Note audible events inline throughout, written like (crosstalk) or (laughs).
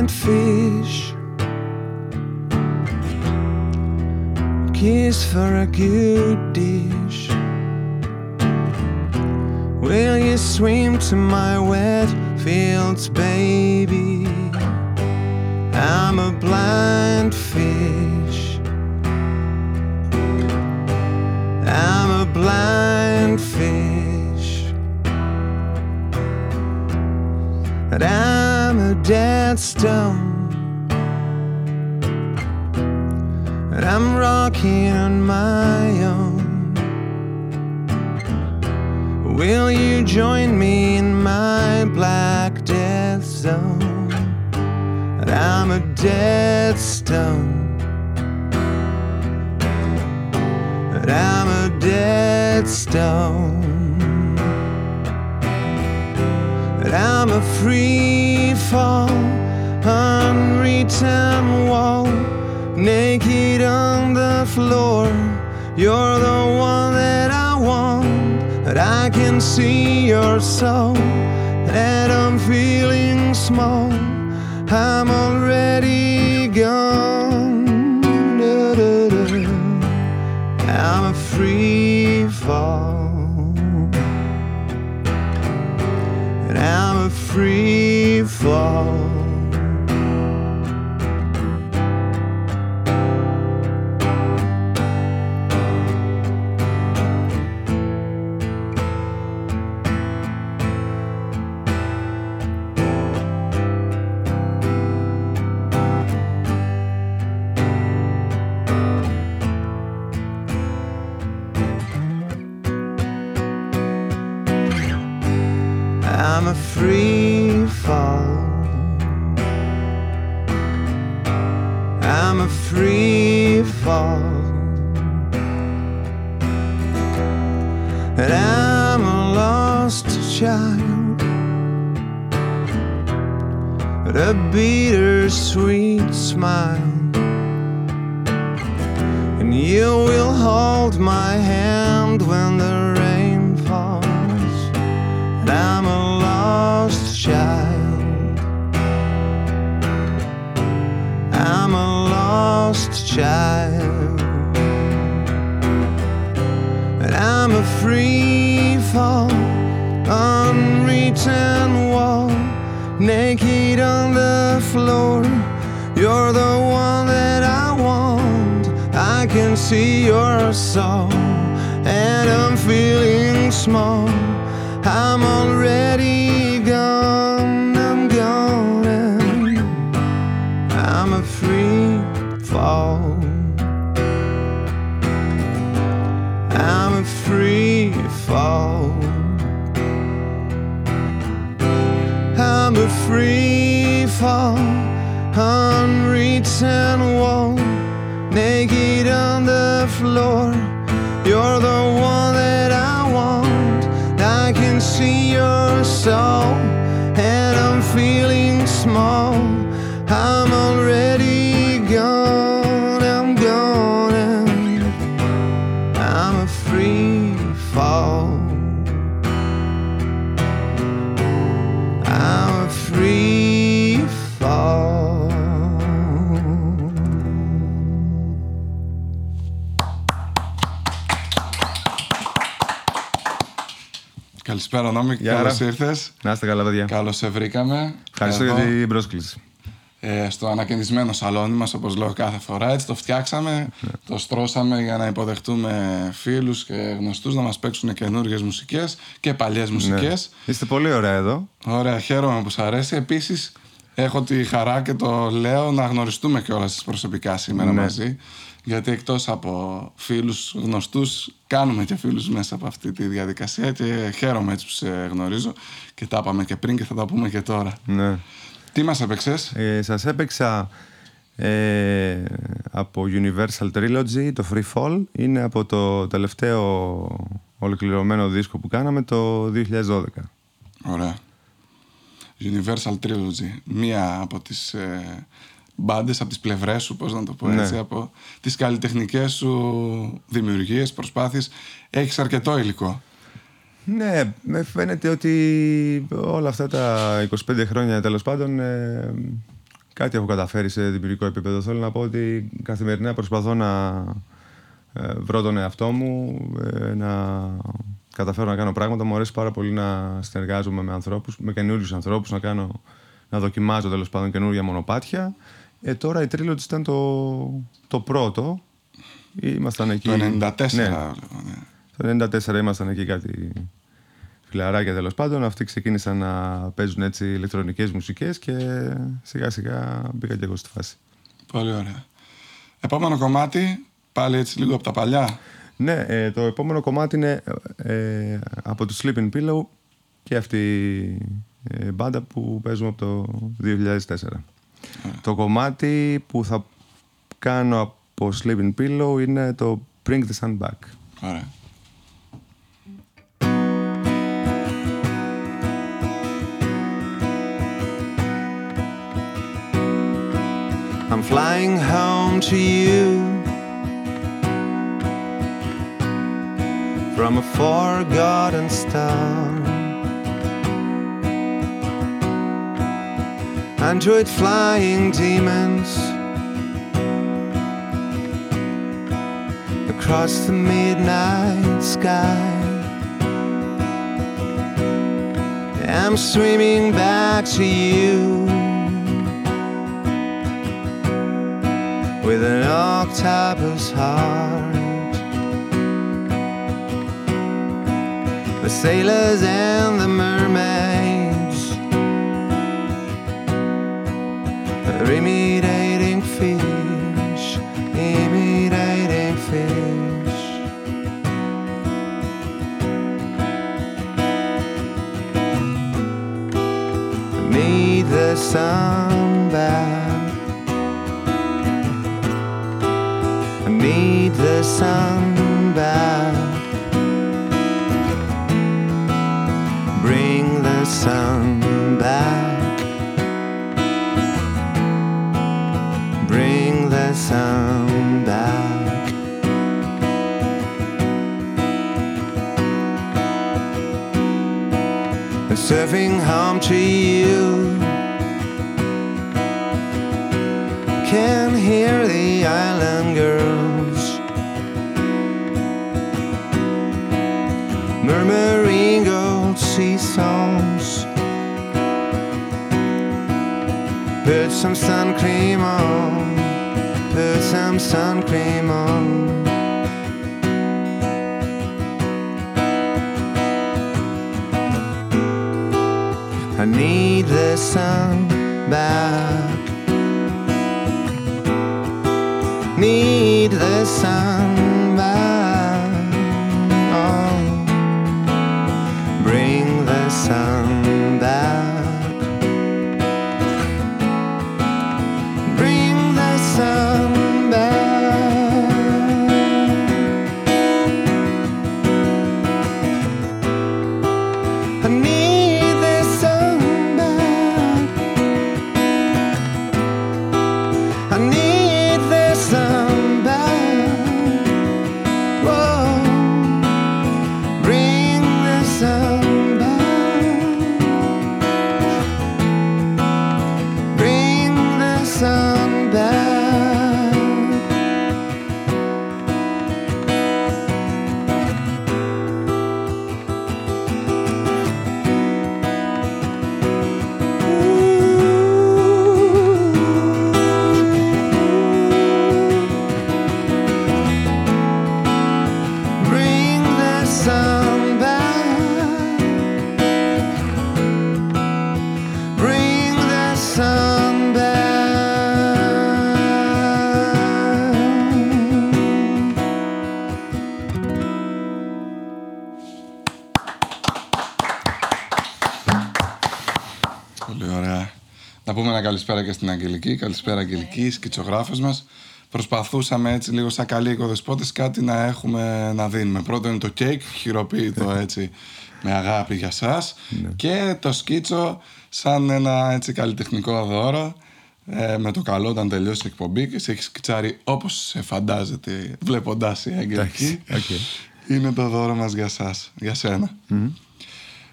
blind fish. Kiss for a good dish. Will you swim to my wet fields, baby? I'm a blind fish. I'm a blind fish. And I'm dead stone. And I'm rocking on my own. Will you join me in my black death zone? And I'm a dead stone. And I'm a dead stone. I'm a free fall, unwritten wall, naked on the floor. You're the one that I want, but I can see your soul, and I'm feeling small. I'm already gone. I'm a free fall. Free fall. See your soul, and I'm feeling small. I'm Καλησπέρα, Νόμι. Γεια Καλώς χαρά. ήρθες. Να είστε καλά, παιδιά. Καλώς σε βρήκαμε. Ευχαριστώ Εδώ, για την πρόσκληση. ε, στο ανακαινισμένο σαλόνι μας, όπως λέω κάθε φορά. Έτσι το φτιάξαμε, Ναι. το στρώσαμε για να υποδεχτούμε φίλους και γνωστούς να μας παίξουν καινούργιες μουσικές και παλιές μουσικές. Ναι. Είστε πολύ ωραία εδώ. Ωραία, χαίρομαι που σ' αρέσει. Επίσης, έχω τη χαρά και το λέω να γνωριστούμε κιόλας προσωπικά σήμερα Ναι. μαζί. Γιατί εκτός από φίλους γνωστούς, κάνουμε και φίλους μέσα από αυτή τη διαδικασία και χαίρομαι έτσι που σε γνωρίζω. Και τα είπαμε και πριν και θα τα πούμε και τώρα. Ναι. Τι μας έπαιξες, Ε, σας έπαιξα ε, από Universal Trilogy, το Free Fall. Είναι από το τελευταίο ολοκληρωμένο δίσκο που κάναμε το 2012. Ωραία. Universal Trilogy. Μία από τις ε, μπάντες, από τις πλευρές σου, πώς να το πω Ναι. έτσι, από τις καλλιτεχνικές σου δημιουργίες, προσπάθειες. Έχεις αρκετό υλικό. Ναι, με φαίνεται ότι όλα αυτά τα 25 χρόνια τέλος πάντων ε, κάτι έχω καταφέρει σε δημιουργικό επίπεδο. Θέλω να πω ότι καθημερινά προσπαθώ να ε, βρω τον εαυτό μου, ε, να καταφέρω να κάνω πράγματα. Μου αρέσει πάρα πολύ να συνεργάζομαι με ανθρώπους, με καινούριους ανθρώπους, να, κάνω, να δοκιμάζω τέλος πάντων καινούργια μονοπάτια. Ε, τώρα η Trilogy ήταν το, το πρώτο. Ήμασταν εκεί. Το 94. Ναι. ναι. Το 94 ήμασταν εκεί κάτι φιλαράκια τέλος πάντων. Αυτοί ξεκίνησαν να παίζουν έτσι ηλεκτρονικές μουσικές και σιγά σιγά μπήκα και εγώ στη φάση. Πολύ ωραία. Επόμενο κομμάτι, πάλι έτσι λίγο από τα παλιά. Ναι, ε, το επόμενο κομμάτι είναι ε, από το Sleeping Pillow και αυτή η ε, μπάντα που παίζουμε από το 2004. Το κομμάτι που θα κάνω από Sleeping Pillow είναι το Bring the Sun Back. Ωραία. I'm flying home to you from a forgotten star. Android flying demons across the midnight sky. I'm swimming back to you. with an octopus heart. The sailors and the mermaids imitating fish, imitating fish. Meet the sun back. need the sun back. Bring the sun back. And surfing home to you. Can hear the island girls murmuring old sea songs. Put some sun cream on, put some sun cream on. I need the sun back. Need the sun Πολύ ωραία. Να πούμε ένα καλησπέρα και στην Αγγελική. Καλησπέρα, Αγγελική, σκητσογράφος μας. Προσπαθούσαμε έτσι λίγο σαν καλοί οικοδεσπότες κάτι να έχουμε να δίνουμε. Πρώτο είναι το κέικ, χειροποίητο έτσι με αγάπη για σας και το σκίτσο σαν ένα έτσι καλλιτεχνικό δώρο ε, με το καλό όταν τελειώσει η εκπομπή και σε έχει σκιτσάρει όπως σε φαντάζεται βλέποντάς η Αγγελική. Εντάξει, οκ. είναι το δώρο μας για σας, για σένα.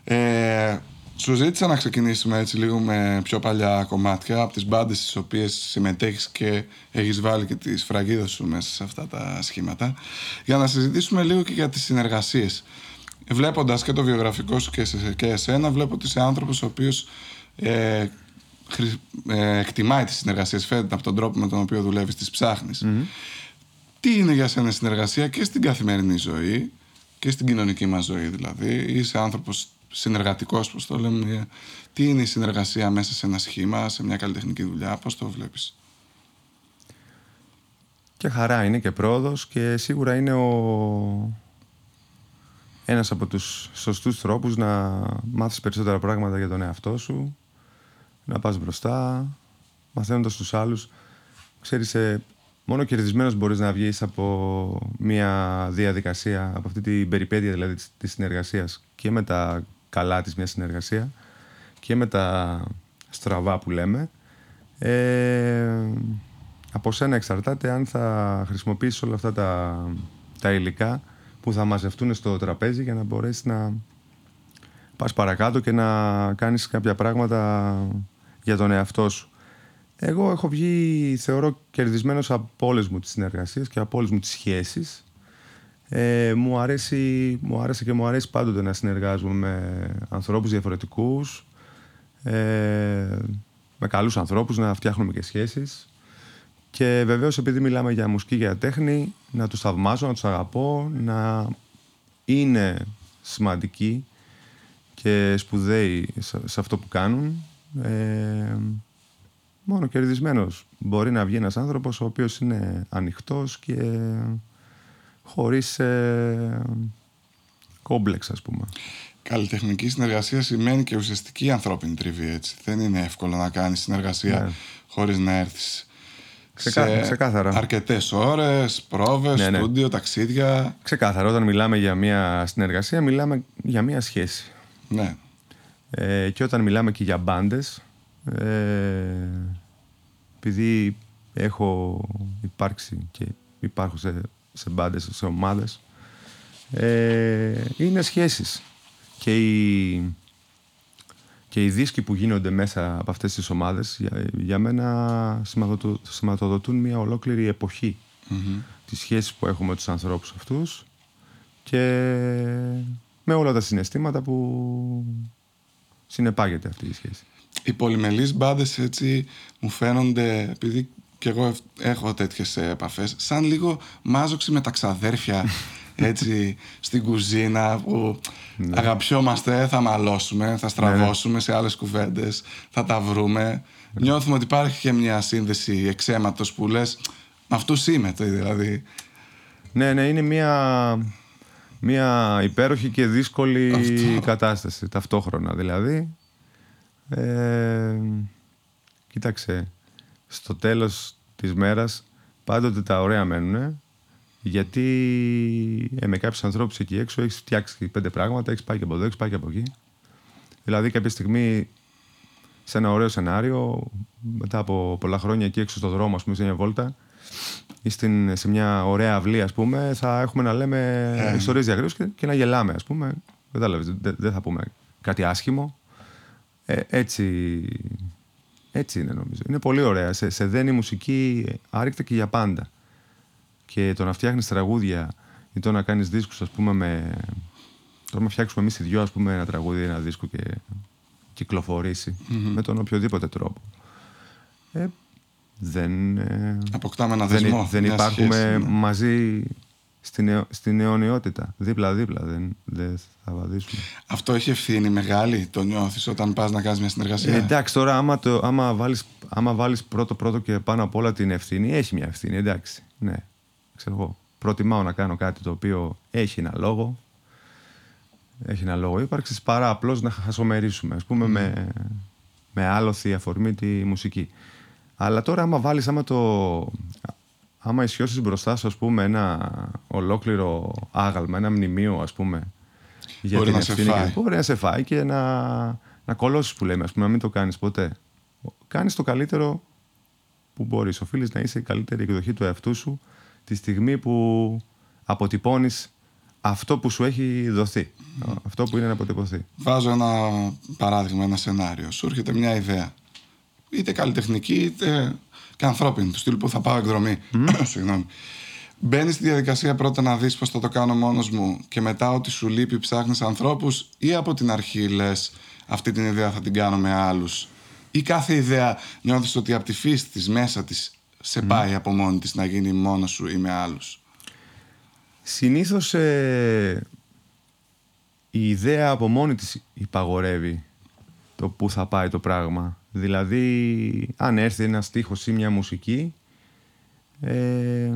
Ε, σου ζήτησα να ξεκινήσουμε έτσι λίγο με πιο παλιά κομμάτια από τις μπάντες στις οποίες συμμετέχεις και έχεις βάλει και τη σφραγίδα σου μέσα σε αυτά τα σχήματα για να συζητήσουμε λίγο και για τις συνεργασίες. Βλέποντας και το βιογραφικό σου και, σε, και εσένα βλέπω ότι είσαι άνθρωπος ο οποίος ε, ε, εκτιμάει τις συνεργασίες φαίνεται από τον τρόπο με τον οποίο δουλεύεις, τις ψαχνεις Τι είναι για σένα συνεργασία και στην καθημερινή ζωή και στην κοινωνική μας ζωή δηλαδή. Είσαι άνθρωπος συνεργατικός, πώς το λέμε. Τι είναι η συνεργασία μέσα σε ένα σχήμα, σε μια καλλιτεχνική δουλειά, πώς το βλέπεις; Και χαρά είναι και πρόοδος και σίγουρα είναι ο... ένας από τους σωστούς τρόπους να μάθεις περισσότερα πράγματα για τον εαυτό σου, να πας μπροστά, μαθαίνοντας τους άλλους. Ξέρεις, ε, μόνο κερδισμένος μπορείς να βγεις από μια διαδικασία, από αυτή την περιπέτεια δηλαδή της συνεργασίας και με τα καλά της μια συνεργασία και με τα στραβά που λέμε. Ε, από σένα εξαρτάται αν θα χρησιμοποιήσεις όλα αυτά τα, τα υλικά που θα μαζευτούν στο τραπέζι για να μπορέσεις να πας παρακάτω και να κάνεις κάποια πράγματα για τον εαυτό σου. Εγώ έχω βγει, θεωρώ, κερδισμένος από όλες μου τις συνεργασίες και από όλες μου τις σχέσεις. Ε, μου, αρέσει, μου άρεσε και μου αρέσει πάντοτε να συνεργάζομαι με ανθρώπους διαφορετικούς, ε, με καλούς ανθρώπους, να φτιάχνουμε και σχέσεις. Και βεβαίως επειδή μιλάμε για μουσική και για τέχνη, να τους θαυμάζω, να τους αγαπώ, να είναι σημαντικοί και σπουδαίοι σε, αυτό που κάνουν. Ε, μόνο κερδισμένος μπορεί να βγει ένας άνθρωπος ο οποίος είναι ανοιχτός και χωρίς ε, κόμπλεξ ας πούμε. Καλλιτεχνική συνεργασία σημαίνει και ουσιαστική ανθρώπινη τριβή έτσι. Δεν είναι εύκολο να κάνεις συνεργασία ναι. χωρίς να έρθεις Ξεκάθαρα. σε ξεκάθαρα. αρκετές ώρες, πρόβες, ναι, ναι. στούντιο, ταξίδια. Ξεκάθαρα. Όταν μιλάμε για μια συνεργασία μιλάμε για μια σχέση. Ναι. Ε, και όταν μιλάμε και για μπάντες, ε, επειδή έχω υπάρξει και υπάρχω σε σε μπάντες, σε ομάδες. Ε, είναι σχέσεις. Και οι, και οι δίσκοι που γίνονται μέσα από αυτές τις ομάδες για, για μένα σηματοδοτούν μια ολόκληρη εποχή mm-hmm. τις σχέσεις που έχουμε με τους ανθρώπους αυτούς και με όλα τα συναισθήματα που συνεπάγεται αυτή η σχέση. Οι πολυμελείς μπάντες έτσι μου φαίνονται, επειδή και εγώ έχω τέτοιες επαφές σαν λίγο μάζοξη με τα ξαδέρφια (laughs) έτσι στην κουζίνα που ναι. αγαπιόμαστε, θα μαλώσουμε, θα στραβώσουμε σε άλλες κουβέντες, θα τα βρούμε. Νιώθουμε ότι υπάρχει και μια σύνδεση εξαίματος που λες με αυτούς είμαι δηλαδή. Ναι, ναι, είναι μια, μια υπέροχη και δύσκολη κατάσταση ταυτόχρονα δηλαδή. Ε, κοίταξε, στο τέλος της μέρας πάντοτε τα ωραία μένουν γιατί ε, με κάποιους ανθρώπους εκεί έξω έχεις φτιάξει πέντε πράγματα, έχεις πάει και από εδώ, έχεις πάει και από εκεί. Δηλαδή κάποια στιγμή σε ένα ωραίο σενάριο, μετά από πολλά χρόνια εκεί έξω στο δρόμο, ας πούμε, σε μια βόλτα, ή στην, σε μια ωραία αυλή, ας πούμε, θα έχουμε να λέμε ε. ιστορίες διακρίσεις και, και, να γελάμε, ας πούμε. Δεν, δεν θα πούμε κάτι άσχημο. Ε, έτσι έτσι είναι νομίζω. Είναι πολύ ωραία. Σε, σε δένει μουσική άρρηκτα και για πάντα. Και το να φτιάχνεις τραγούδια ή το να κάνεις δίσκους, ας πούμε, με. Τώρα να φτιάξουμε εμείς οι δυο, ας πούμε, ένα τραγούδι, ένα δίσκο και κυκλοφορήσει mm-hmm. με τον οποιοδήποτε τρόπο. Ε, δεν. Ε, Αποκτάμε ένα δεσμό. Δεν, δεν υπάρχουμε σχέση, ναι. μαζί στην, αιω, στην αιωνιότητα. Δίπλα-δίπλα δεν, δεν θα βαδίσουμε. Αυτό έχει ευθύνη μεγάλη, το νιώθεις όταν πας να κάνεις μια συνεργασία; Ε, εντάξει, τώρα άμα, το, άμα, βάλεις, άμα βάλεις πρώτο πρώτο και πάνω απ' όλα την ευθύνη, έχει μια ευθύνη, εντάξει. Ναι, ξέρω εγώ. Προτιμάω να κάνω κάτι το οποίο έχει ένα λόγο, έχει ένα λόγο ύπαρξης, παρά απλώς να χασομερίσουμε, ας πούμε, με, με άλοθη αφορμή τη μουσική. Αλλά τώρα, άμα βάλεις, άμα το, άμα ισιώσεις μπροστά σου, ας πούμε, ένα ολόκληρο άγαλμα, ένα μνημείο, ας πούμε, για μπορεί την να ευθύνη, σε μπορεί να σε φάει και να, να κολώσεις που λέμε, ας πούμε, να μην το κάνεις ποτέ. Κάνεις το καλύτερο που μπορείς. Οφείλεις να είσαι η καλύτερη εκδοχή του εαυτού σου τη στιγμή που αποτυπώνεις αυτό που σου έχει δοθεί. Αυτό που είναι να αποτυπωθεί. Βάζω ένα παράδειγμα, ένα σενάριο. Σου έρχεται μια ιδέα. Είτε καλλιτεχνική, είτε και ανθρώπινη. Του στυλ που θα πάω εκδρομή. (coughs) Συγγνώμη. Μπαίνεις στη διαδικασία πρώτα να δεις πώ θα το κάνω μόνος μου και μετά ότι σου λείπει ψάχνεις ανθρώπους ή από την αρχή λες αυτή την ιδέα θα την κάνω με άλλους. Ή κάθε ιδέα νιώθεις ότι από τη φύση της μέσα της σε πάει από μόνη της να γίνει μόνος σου ή με άλλους. Συνήθως ε, η ιδέα από μόνη της υπαγορεύει το που θα πάει το πράγμα. Δηλαδή, αν έρθει ένα στίχος ή μια μουσική, ε,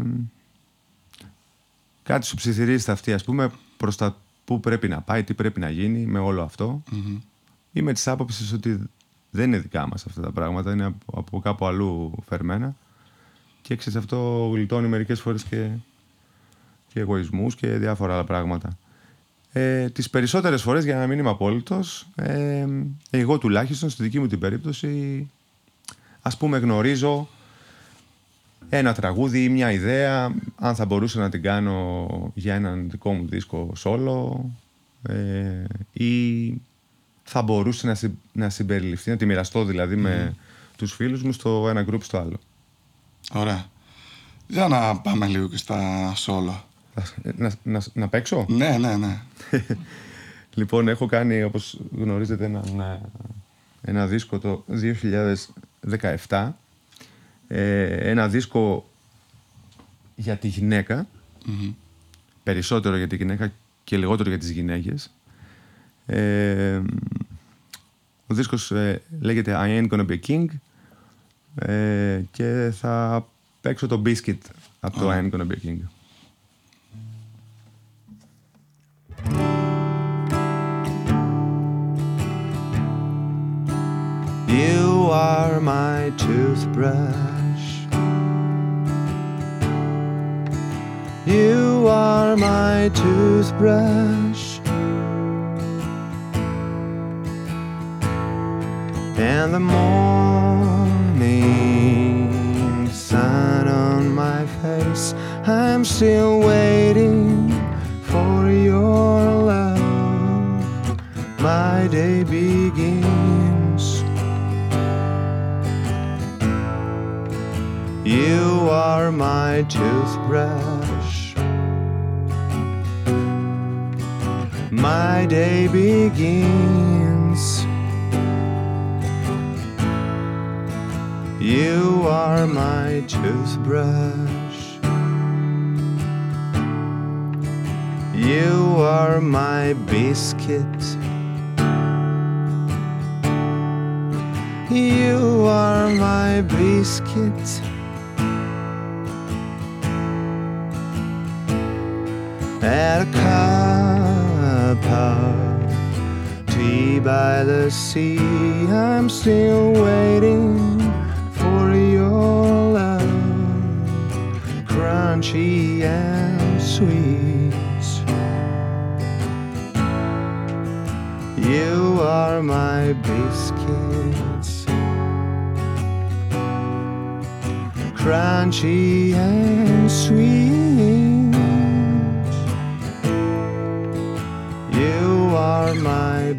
κάτι σου ψιθυρίζει στα αυτή, ας πούμε, προς τα που πρέπει να πάει, τι πρέπει να γίνει με όλο αυτό. Mm-hmm. Είμαι της άποψης ότι δεν είναι δικά μας αυτά τα πράγματα, είναι από, από κάπου αλλού φερμένα. Και ξέρεις, αυτό γλιτώνει μερικές φορές και, και εγωισμούς και διάφορα άλλα πράγματα. Ε, τις περισσότερες φορές, για να μην είμαι απόλυτος, ε, εγώ τουλάχιστον στη δική μου την περίπτωση, ας πούμε γνωρίζω ένα τραγούδι ή μια ιδέα, αν θα μπορούσα να την κάνω για έναν δικό μου δίσκο solo ε, ή θα μπορούσε να, συ, να συμπεριληφθεί, να τη μοιραστώ δηλαδή με τους φίλους μου στο ένα group στο άλλο. Ωραία. Για να πάμε λίγο και στα solo. Να, να, να παίξω; Ναι, ναι, ναι. (laughs) λοιπόν, έχω κάνει, όπως γνωρίζετε, ένα, ένα δίσκο το 2017. Ε, ένα δίσκο για τη γυναικα Περισσότερο για τη γυναίκα και λιγότερο για τις γυναίκες. Ε, ο δίσκος ε, λέγεται I Ain't Gonna Be King ε, και θα παίξω το Biscuit από το I Ain't Gonna Be King. You are my toothbrush. You are my toothbrush. And the morning sun on my face, I'm still waiting day begins. You are my toothbrush. My day begins. You are my toothbrush. You are my biscuit. You are my biscuit. At a cup of tea by the sea, I'm still waiting for your love, crunchy and sweet. You are my biscuits, crunchy and sweet. You are my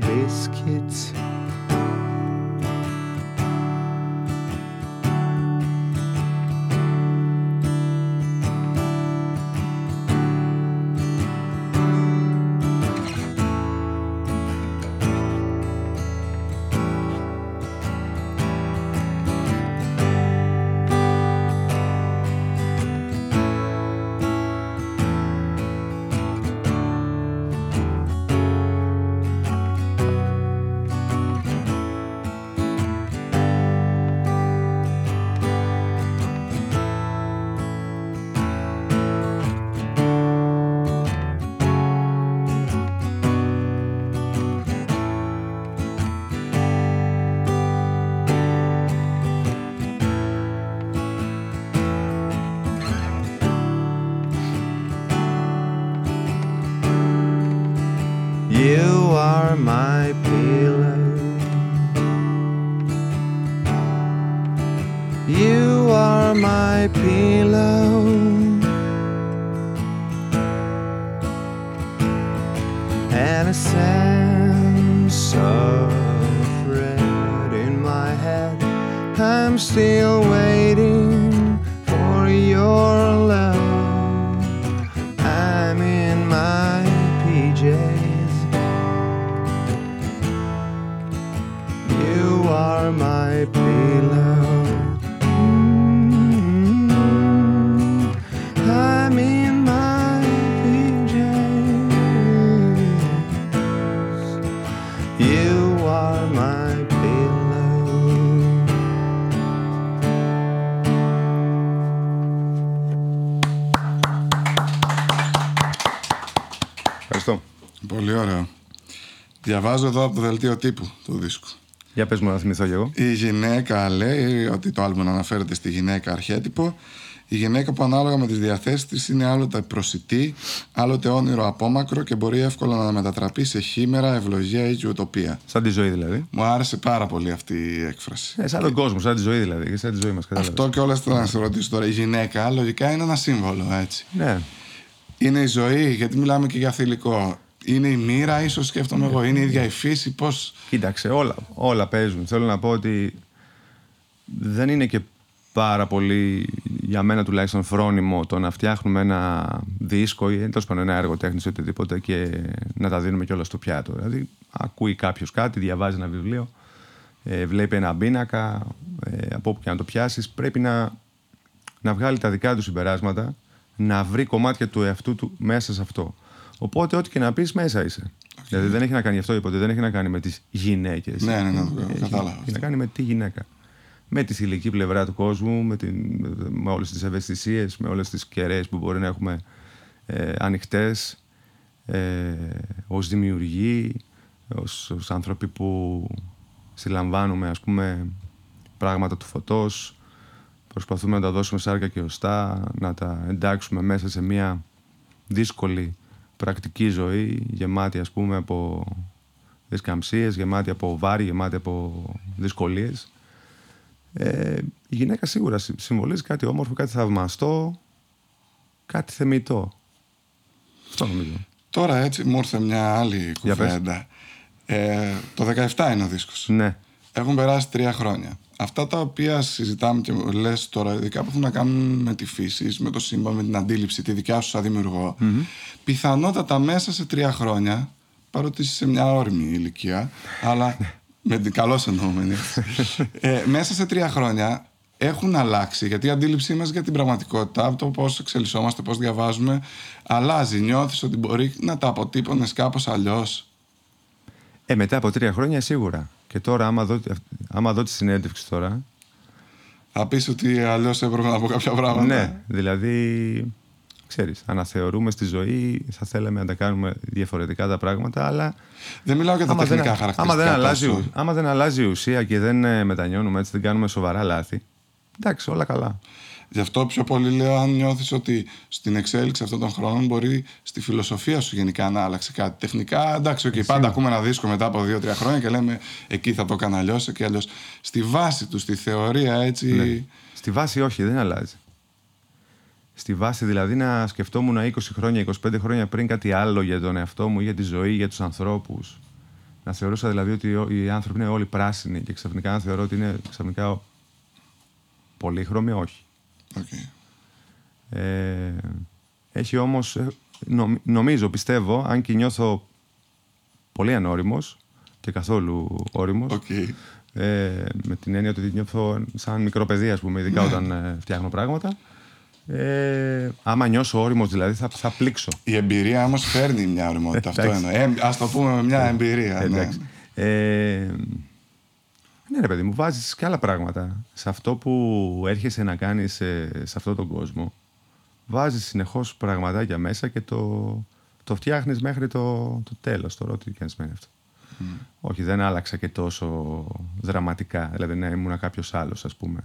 Διαβάζω εδώ από το δελτίο τύπου του δίσκου. Για πες μου να θυμηθώ κι εγώ. Η γυναίκα λέει ότι το άλμπουμ αναφέρεται στη γυναίκα αρχέτυπο. Η γυναίκα που ανάλογα με τις διαθέσεις της είναι άλλοτε προσιτή, άλλοτε όνειρο απόμακρο και μπορεί εύκολα να μετατραπεί σε χήμερα, ευλογία ή και ουτοπία. Σαν τη ζωή δηλαδή. Μου άρεσε πάρα πολύ αυτή η έκφραση. Ε, σαν τον κόσμο, σαν τη ζωή δηλαδή. Και σαν τη ζωή μας. Αυτό και όλα θέλω να σε ρωτήσω τώρα. Η γυναίκα λογικά είναι ένα σύμβολο, έτσι. Ναι. Είναι η ζωή, γιατί μιλάμε και για θηλυκό. Είναι η μοίρα, ίσως σκέφτομαι εγώ. Είναι η ίδια η φύση, πώ. Κοίταξε, όλα, όλα παίζουν. Θέλω να πω ότι δεν είναι και πάρα πολύ, για μένα τουλάχιστον, φρόνιμο το να φτιάχνουμε ένα δίσκο ή τέλος πάντων ένα έργο τέχνης ή οτιδήποτε και να τα δίνουμε κιόλας στο πιάτο. Δηλαδή, ακούει κάποιος κάτι, διαβάζει ένα βιβλίο, ε, βλέπει ένα πίνακα, ε, από όπου και να το πιάσεις, πρέπει να, να βγάλει τα δικά του συμπεράσματα, να βρει κομμάτια του εαυτού του μέσα σε αυτό. Οπότε, ό,τι και να πεις, μέσα είσαι. Δηλαδή, δεν έχει να κάνει αυτό, είπατε, δεν έχει να κάνει με τις γυναίκες. Ναι, ναι, ναι, το κατάλαβα. Έχει να κάνει με τη γυναίκα. Με τη θηλυκή πλευρά του κόσμου, με, την, με όλες τις ευαισθησίες, με όλες τις κεραίες που μπορεί να έχουμε ε, ανοιχτές, ε, ως δημιουργοί, ως, ως άνθρωποι που συλλαμβάνουμε ας πούμε πράγματα του φωτός, προσπαθούμε να τα δώσουμε σάρκα και οστά, να τα εντάξουμε μέσα σε μια δύσκολη πρακτική ζωή, γεμάτη ας πούμε από δισκαμψίες, γεμάτη από βάρη, γεμάτη από δυσκολίες. Ε, η γυναίκα σίγουρα συ- συμβολίζει κάτι όμορφο, κάτι θαυμαστό, κάτι θεμητό. Αυτό νομίζω. Τώρα έτσι μου ήρθε μια άλλη Για πες. κουβέντα. Ε, το 17 είναι ο δίσκος. Ναι. Έχουν περάσει τρία χρόνια. Αυτά τα οποία συζητάμε και λες τώρα, ειδικά που έχουν να κάνουν με τη φύση, με το σύμπαν, με την αντίληψη, τη δικιά σου σαν δημιουργό, πιθανότατα μέσα σε τρία χρόνια, παρότι είσαι σε μια όρημη ηλικία, αλλά με την καλώς εννοούμενη, ε, μέσα σε τρία χρόνια έχουν αλλάξει. Γιατί η αντίληψή μας για την πραγματικότητα, από το πώς εξελισσόμαστε, πώς διαβάζουμε, αλλάζει. Νιώθεις ότι μπορεί να τα αποτύπωνες κάπως αλλιώς. Ε, μετά από τρία χρόνια σίγουρα. Και τώρα, άμα δω, άμα δω τη συνέντευξη τώρα. Θα πεις ότι αλλιώς έπρεπε να πω κάποια πράγματα. ναι, δηλαδή. Ξέρεις, αναθεωρούμε στη ζωή, θα θέλαμε να τα κάνουμε διαφορετικά τα πράγματα, αλλά Δεν μιλάω για τα άμα τεχνικά δεν, χαρακτηριστικά. άμα, δεν αλλάζει, τόσο. ου- άμα δεν αλλάζει η ουσία και δεν ε, μετανιώνουμε έτσι, δεν κάνουμε σοβαρά λάθη, εντάξει, όλα καλά. Γι' αυτό πιο πολύ λέω αν νιώθεις ότι στην εξέλιξη αυτών των χρόνων μπορεί στη φιλοσοφία σου γενικά να άλλαξε κάτι. Τεχνικά, εντάξει, okay, πάντα ακούμε ένα δίσκο μετά από δύο-τρία χρόνια και λέμε εκεί θα το έκανα αλλιώς και αλλιώς. Στη βάση του, στη θεωρία έτσι. Ναι. Στη βάση όχι, δεν αλλάζει. Στη βάση δηλαδή να σκεφτόμουν 20 χρόνια, 25 χρόνια πριν κάτι άλλο για τον εαυτό μου, ή για τη ζωή, για τους ανθρώπους. Να θεωρούσα δηλαδή ότι ο- οι άνθρωποι είναι όλοι πράσινοι και ξαφνικά να θεωρώ ότι είναι ξαφνικά πολύχρωμοι, όχι. Okay. Ε, έχει όμως, ε, νομ- νομίζω, πιστεύω, αν και νιώθω πολύ ανώριμος και καθόλου όριμος, Okay. ε, με την έννοια ότι νιώθω σαν μικρό παιδί, ας πούμε, ειδικά όταν ε, φτιάχνω πράγματα. Ε, άμα νιώσω όριμος δηλαδή θα, θα πλήξω. Η εμπειρία όμως φέρνει μια οριμότητα. αυτό Εντάξει. εννοώ. Ε, ας το πούμε με μια εμπειρία. ναι. Εντάξει. Ε, ναι ρε παιδί μου, βάζεις και άλλα πράγματα. Σε αυτό που έρχεσαι να κάνεις ε, σε αυτόν τον κόσμο, βάζεις συνεχώς πραγματάκια μέσα και το, το φτιάχνεις μέχρι το, το τέλος, τώρα ό,τι και αν σημαίνει αυτό. Όχι, δεν άλλαξα και τόσο δραματικά, δηλαδή να ήμουν κάποιος άλλος ας πούμε.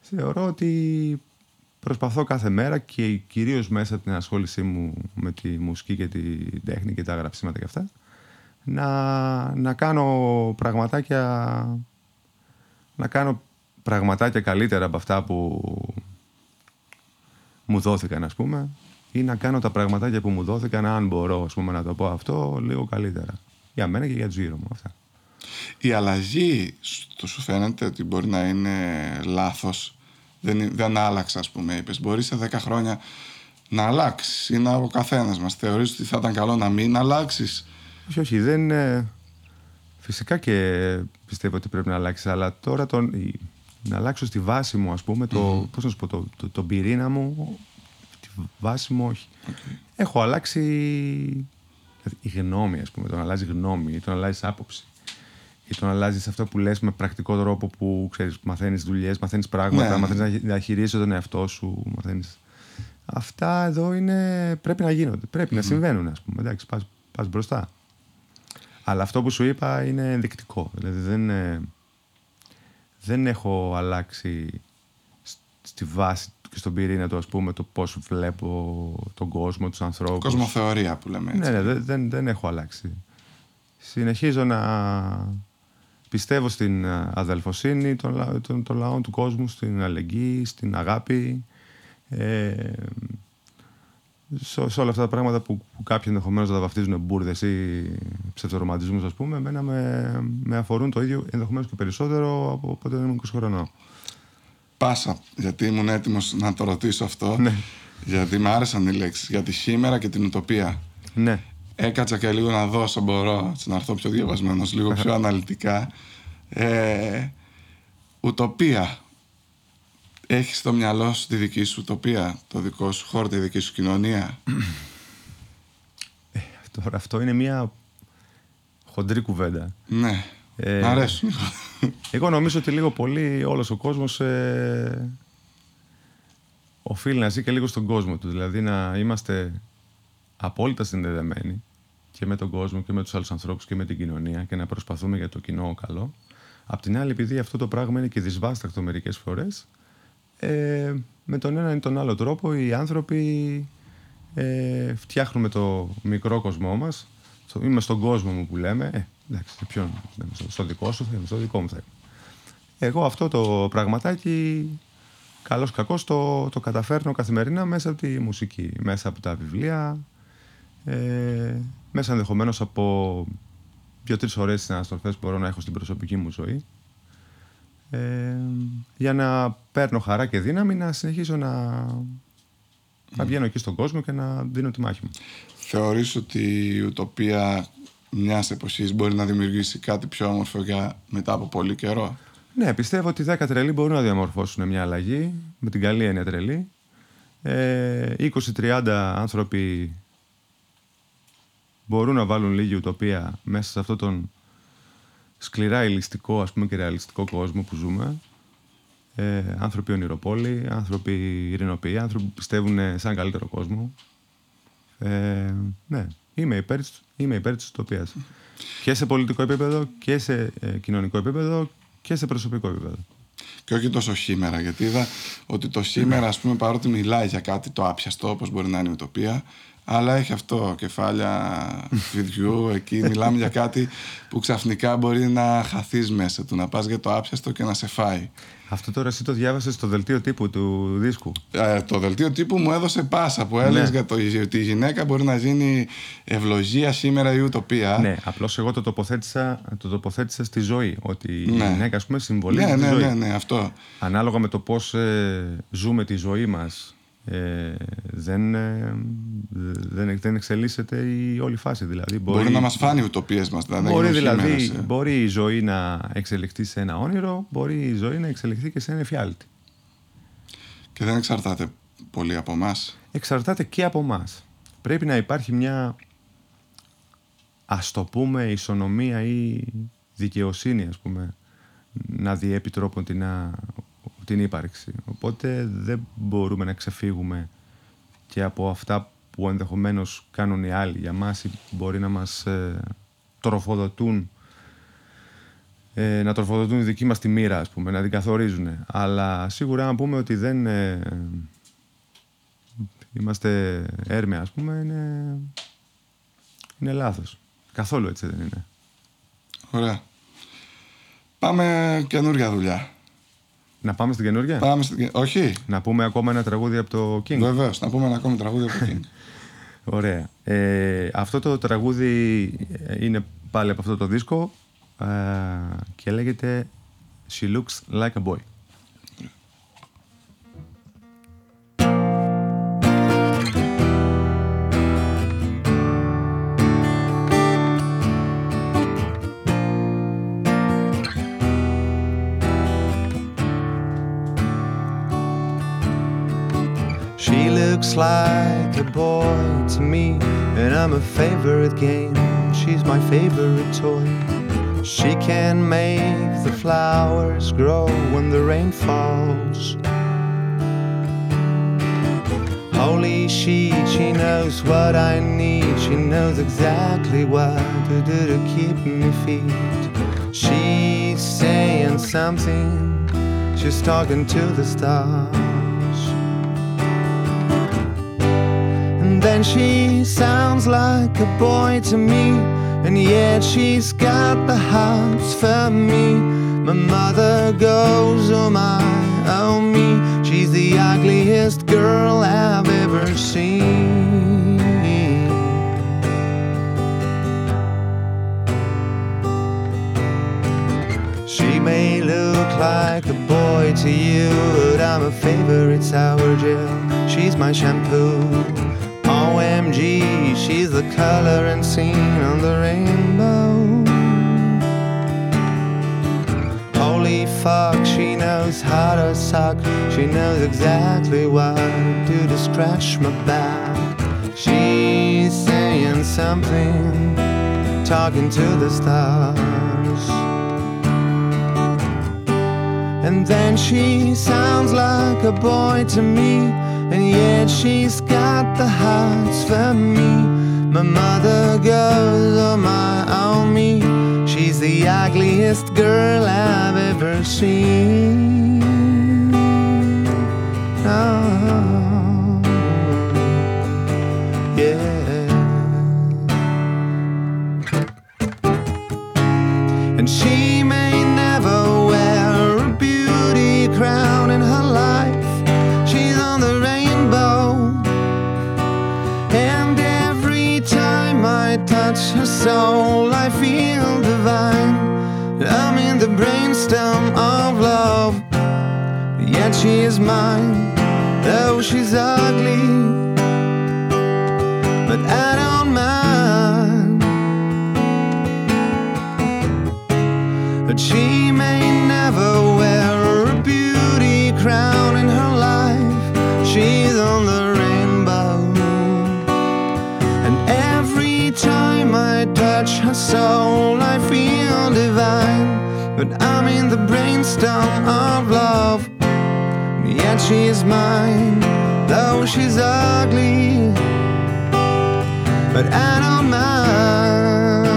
Θεωρώ ότι προσπαθώ κάθε μέρα και κυρίως μέσα από την ασχόλησή μου με τη μουσική και τη τέχνη και τα γραψίματα και αυτά να, να κάνω πραγματάκια να κάνω πραγματάκια καλύτερα από αυτά που μου δόθηκαν ας πούμε ή να κάνω τα πραγματάκια που μου δόθηκαν, αν μπορώ ας πούμε, να το πω αυτό, λίγο καλύτερα. Για μένα και για τους γύρω μου. Αυτά. Η αλλαγή το σου φαίνεται ότι μπορεί να είναι λάθος; Δεν, δεν άλλαξε, ας πούμε, είπες. Μπορεί σε 10 χρόνια να αλλάξεις. Είναι ο καθένας μας. Θεωρείς ότι θα ήταν καλό να μην αλλάξεις; Όχι, όχι, δεν. ε, Φυσικά και πιστεύω ότι πρέπει να αλλάξεις, αλλά τώρα τον, η- να αλλάξω στη βάση μου, ας πούμε, το, πώς να σου πω, το, το, τον πυρήνα μου, τη βάση μου όχι. Έχω αλλάξει δηλαδή, η γνώμη, ας πούμε, το να αλλάζει γνώμη ή το να αλλάζεις άποψη. Ή το να αλλάζει αυτό που λες με πρακτικό τρόπο που ξέρεις, μαθαίνεις δουλειές, μαθαίνεις πράγματα, Ναι. μαθαίνεις να, χει- να χειρίζεσαι τον εαυτό σου, μαθαίνεις... Αυτά εδώ είναι, πρέπει να γίνονται, πρέπει να συμβαίνουν, ας πούμε. Εντάξει, πας, πας μπροστά. Αλλά αυτό που σου είπα είναι ενδεικτικό. Δηλαδή δεν, ε, δεν έχω αλλάξει σ- στη βάση και στον πυρήνα του, ας πούμε, το πώς βλέπω τον κόσμο, τους ανθρώπους. Κοσμοθεωρία που λέμε έτσι. Ναι, ναι, δεν, δεν, δεν έχω αλλάξει. Συνεχίζω να πιστεύω στην ε, αδελφοσύνη των, λα- των, των λαών του κόσμου, στην αλληλεγγύη, στην αγάπη. Ε, σε, σε όλα αυτά τα πράγματα που, που κάποιοι ενδεχομένως να τα βαφτίζουν μπουρδες ή ψευτορομαντισμού, ας πούμε, εμένα με, με αφορούν το ίδιο ενδεχομένως και περισσότερο από όποτε ήμουν 20 χρονών. Πάσα, γιατί ήμουν έτοιμος να το ρωτήσω αυτό. Ναι. Γιατί μου άρεσαν οι λέξεις για τη χήμερα και την ουτοπία. Ναι. Έκατσα και λίγο να δω όσο μπορώ, έτσι, να έρθω πιο διαβασμένος, λίγο πιο αναλυτικά. Ε, ουτοπία. Έχεις στο μυαλό σου τη δική σου ουτοπία, το δικό σου χώρο, τη δική σου κοινωνία; Τώρα αυτό είναι μια χοντρή κουβέντα. ναι, Ε, μ' αρέσουν. Εγώ νομίζω ότι λίγο πολύ όλος ο κόσμος ε, οφείλει να ζει και λίγο στον κόσμο του. Δηλαδή να είμαστε απόλυτα συνδεδεμένοι και με τον κόσμο και με τους άλλους ανθρώπους και με την κοινωνία και να προσπαθούμε για το κοινό καλό. Απ' την άλλη, επειδή αυτό το πράγμα είναι και δυσβάσταχτο μερικές φορές, ε, με τον ένα ή τον άλλο τρόπο οι άνθρωποι ε, φτιάχνουμε το μικρό κοσμό μας. Στο, είμαι στον κόσμο μου που λέμε. Ε, εντάξει, σε ποιον, δεν είμαι στο, στο δικό σου θα είμαι, στο δικό μου θα είμαι. Εγώ αυτό το πραγματάκι, καλώς κακώς, το, το καταφέρνω καθημερινά μέσα από τη μουσική, μέσα από τα βιβλία, ε, μέσα ενδεχομένως από δύο-τρεις ωραίες συναναστροφές που μπορώ να έχω στην προσωπική μου ζωή. Ε, για να παίρνω χαρά και δύναμη να συνεχίσω να, να βγαίνω εκεί στον κόσμο και να δίνω τη μάχη μου. Θεωρείς ότι η ουτοπία μιας εποχής μπορεί να δημιουργήσει κάτι πιο όμορφο για μετά από πολύ καιρό; Ναι, πιστεύω ότι 10 τρελοί μπορούν να διαμορφώσουν μια αλλαγή, με την καλή έννοια τρελή. Ε, 20-30 άνθρωποι μπορούν να βάλουν λίγη ουτοπία μέσα σε αυτόν τον σκληρά ελιστικό ας πούμε, και ρεαλιστικό κόσμο που ζούμε. Ε, άνθρωποι ονειροπόλοι, άνθρωποι ειρηνοποιοί, άνθρωποι που πιστεύουν σε έναν καλύτερο κόσμο. Ε, ναι, είμαι υπέρ, της- είμαι υπέρ της ουτοπίας. Και σε πολιτικό επίπεδο και σε ε, κοινωνικό επίπεδο και σε προσωπικό επίπεδο. Και όχι τόσο σήμερα, γιατί είδα ότι το σήμερα, ας πούμε, παρότι μιλάει για κάτι το άπιαστο, όπως μπορεί να είναι η ουτοπία, αλλά έχει αυτό, κεφάλια βιδιού, εκεί μιλάμε για κάτι που ξαφνικά μπορεί να χαθείς μέσα του, να πας για το άπιαστο και να σε φάει. Αυτό τώρα εσύ το διάβασες στο δελτίο τύπου του δίσκου; Ε, το δελτίο τύπου μου έδωσε πάσα που έλεγες Ναι. για το, ότι η γυναίκα μπορεί να γίνει ευλογία σήμερα ή ουτοπία. Ναι, απλώς εγώ το τοποθέτησα, το τοποθέτησα στη ζωή. Ότι η Ναι. γυναίκα, ας πούμε, συμβολίζει ναι, τη ναι, ζωή. ναι, ναι, αυτό. Ανάλογα με το πώς ε, ζούμε τη ζωή μας, ε, δεν, ε, δεν, δεν εξελίσσεται η όλη φάση. Δηλαδή, μπορεί, Μπορεί, να μας φάνει οι ουτοπίες μας. Δηλαδή, μπορεί, είναι δηλαδή, χήμερες, ε. μπορεί η ζωή να εξελιχθεί σε ένα όνειρο, μπορεί η ζωή να εξελιχθεί και σε ένα εφιάλτη. Και δεν εξαρτάται πολύ από εμάς. εξαρτάται και από εμάς. Πρέπει να υπάρχει μια ας το πούμε ισονομία ή δικαιοσύνη ας πούμε να διέπει τρόπον την, α- την ύπαρξη. Οπότε δεν μπορούμε να ξεφύγουμε και από αυτά που ενδεχομένως κάνουν οι άλλοι για μας ή μπορεί να μας ε, τροφοδοτούν ε, να τροφοδοτούν τη δική μας τη μοίρα, ας πούμε, να την καθορίζουν. Αλλά σίγουρα αν πούμε ότι δεν ε, είμαστε έρμεα, ας πούμε, είναι, είναι λάθος. Καθόλου έτσι δεν είναι. Ωραία. Πάμε καινούργια δουλειά. Να πάμε στην καινούργια; Πάμε στην... Όχι, Να πούμε ακόμα ένα τραγούδι από το King. βεβαίως. Να πούμε ένα ακόμη τραγούδι από εκεί. (laughs) Ωραία. Ε, αυτό το τραγούδι ε, είναι πάλι από αυτό το δίσκο ε, και λέγεται She Looks Like a Boy. Looks like a boy to me, and I'm a favorite game. She's my favorite toy. She can make the flowers grow when the rain falls. Holy she, she knows what I need. She knows exactly what to do to keep me fit. She's saying something. She's talking to the stars. And she sounds like a boy to me, and yet she's got the hots for me. My mother goes, oh my, oh me, she's the ugliest girl I've ever seen. She may look like a boy to you, but I'm a favorite sour gel. She's my shampoo. OMG, she's the color and scene on the rainbow. Holy fuck, she knows how to suck. She knows exactly what to do to scratch my back. She's saying something, talking to the stars. And then she sounds like a boy to me, and yet she's got the hots for me. My mother goes, oh my, oh me, she's the ugliest girl I've ever seen. Brainstem of love. Yet she is mine, though she's ugly. But I don't mind. But she may never wear a beauty crown in her life. She's on the rainbow. And every time I touch her soul, I feel. But I'm in the brainstem of love. Yet she's mine, though she's ugly. But I don't mind.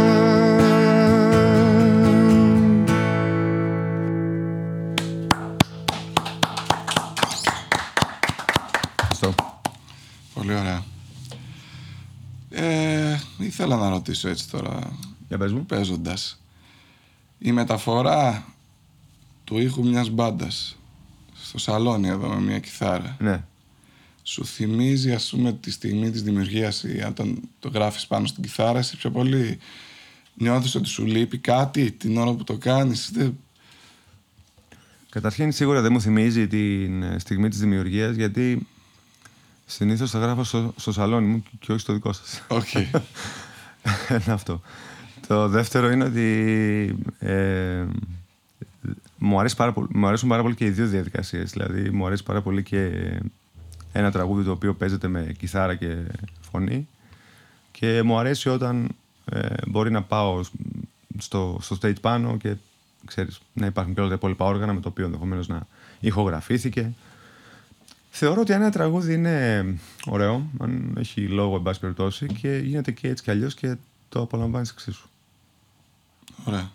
Αυτό. Πολύ ωραία. Ε, ήθελα να ρωτήσω έτσι τώρα, Για πες μου. παίζοντας. Η μεταφορά του ήχου μιας μπάντας στο σαλόνι εδώ με μια κιθάρα Ναι. σου θυμίζει ας πούμε τη στιγμή της δημιουργίας ή όταν το γράφεις πάνω στην κιθάρα εσύ πιο πολύ νιώθεις ότι σου λείπει κάτι την ώρα που το κάνεις δεν... Καταρχήν σίγουρα δεν μου θυμίζει την ε, στιγμή της δημιουργίας γιατί συνήθως θα γράφω στο, στο σαλόνι μου και όχι στο δικό σας. Οκ. (laughs) Ένα αυτό. Το δεύτερο είναι ότι ε, μου, αρέσει πάρα πολύ, μου αρέσουν πάρα πολύ και οι δύο διαδικασίες. Δηλαδή μου αρέσει πάρα πολύ και ένα τραγούδι το οποίο παίζεται με κιθάρα και φωνή και μου αρέσει όταν ε, μπορεί να πάω στο, στο stage πάνω και ξέρεις, να υπάρχουν και όλα τα υπόλοιπα όργανα με το οποίο ενδεχομένως να ηχογραφήθηκε. Θεωρώ ότι ένα τραγούδι είναι ωραίο, αν έχει λόγο, εν πάση περιπτώσει, και γίνεται και έτσι κι αλλιώς και το απολαμβάνεις εξίσου. Ωραία.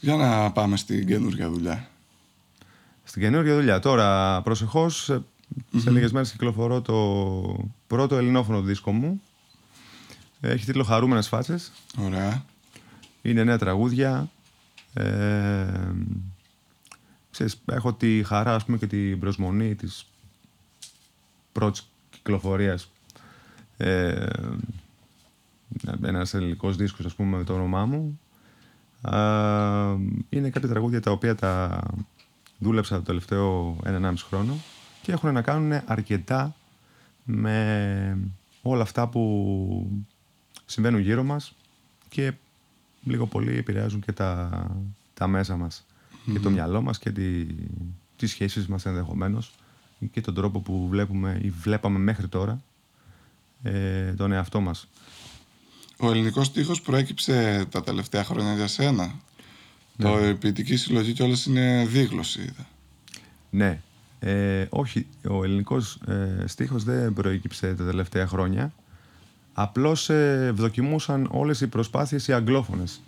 Για να πάμε στην καινούργια δουλειά. Στην καινούργια δουλειά. Τώρα, προσεχώς, σε, σε λίγες μέρες κυκλοφορώ το πρώτο ελληνόφωνο δίσκο μου. Έχει τίτλο Χαρούμενες Φάτσες. Ωραία. Είναι νέα τραγούδια. Ε, ξέρεις, έχω τη χαρά ας πούμε, και την προσμονή της πρώτης κυκλοφορίας ε, ένας ελληνικός δίσκος ας πούμε με το όνομά μου είναι κάποια τραγούδια τα οποία τα δούλεψα το τελευταίο 1,5 χρόνο και έχουν να κάνουν αρκετά με όλα αυτά που συμβαίνουν γύρω μας και λίγο πολύ επηρεάζουν και τα, τα μέσα μας και το μυαλό μας και τη, τις σχέσεις μας ενδεχομένως και τον τρόπο που βλέπουμε ή βλέπαμε μέχρι τώρα ε, τον εαυτό μας. Ο ελληνικός στίχος προέκυψε τα τελευταία χρόνια για σένα. Ναι. Το η ποιητική συλλογή κιόλας είναι δίγλωση, είδα. Ναι. Ε, όχι, ο ελληνικός ε, στίχος δεν προέκυψε τα τελευταία χρόνια. Απλώς ε, ευδοκιμούσαν όλες οι προσπάθειες οι αγγλοφωνες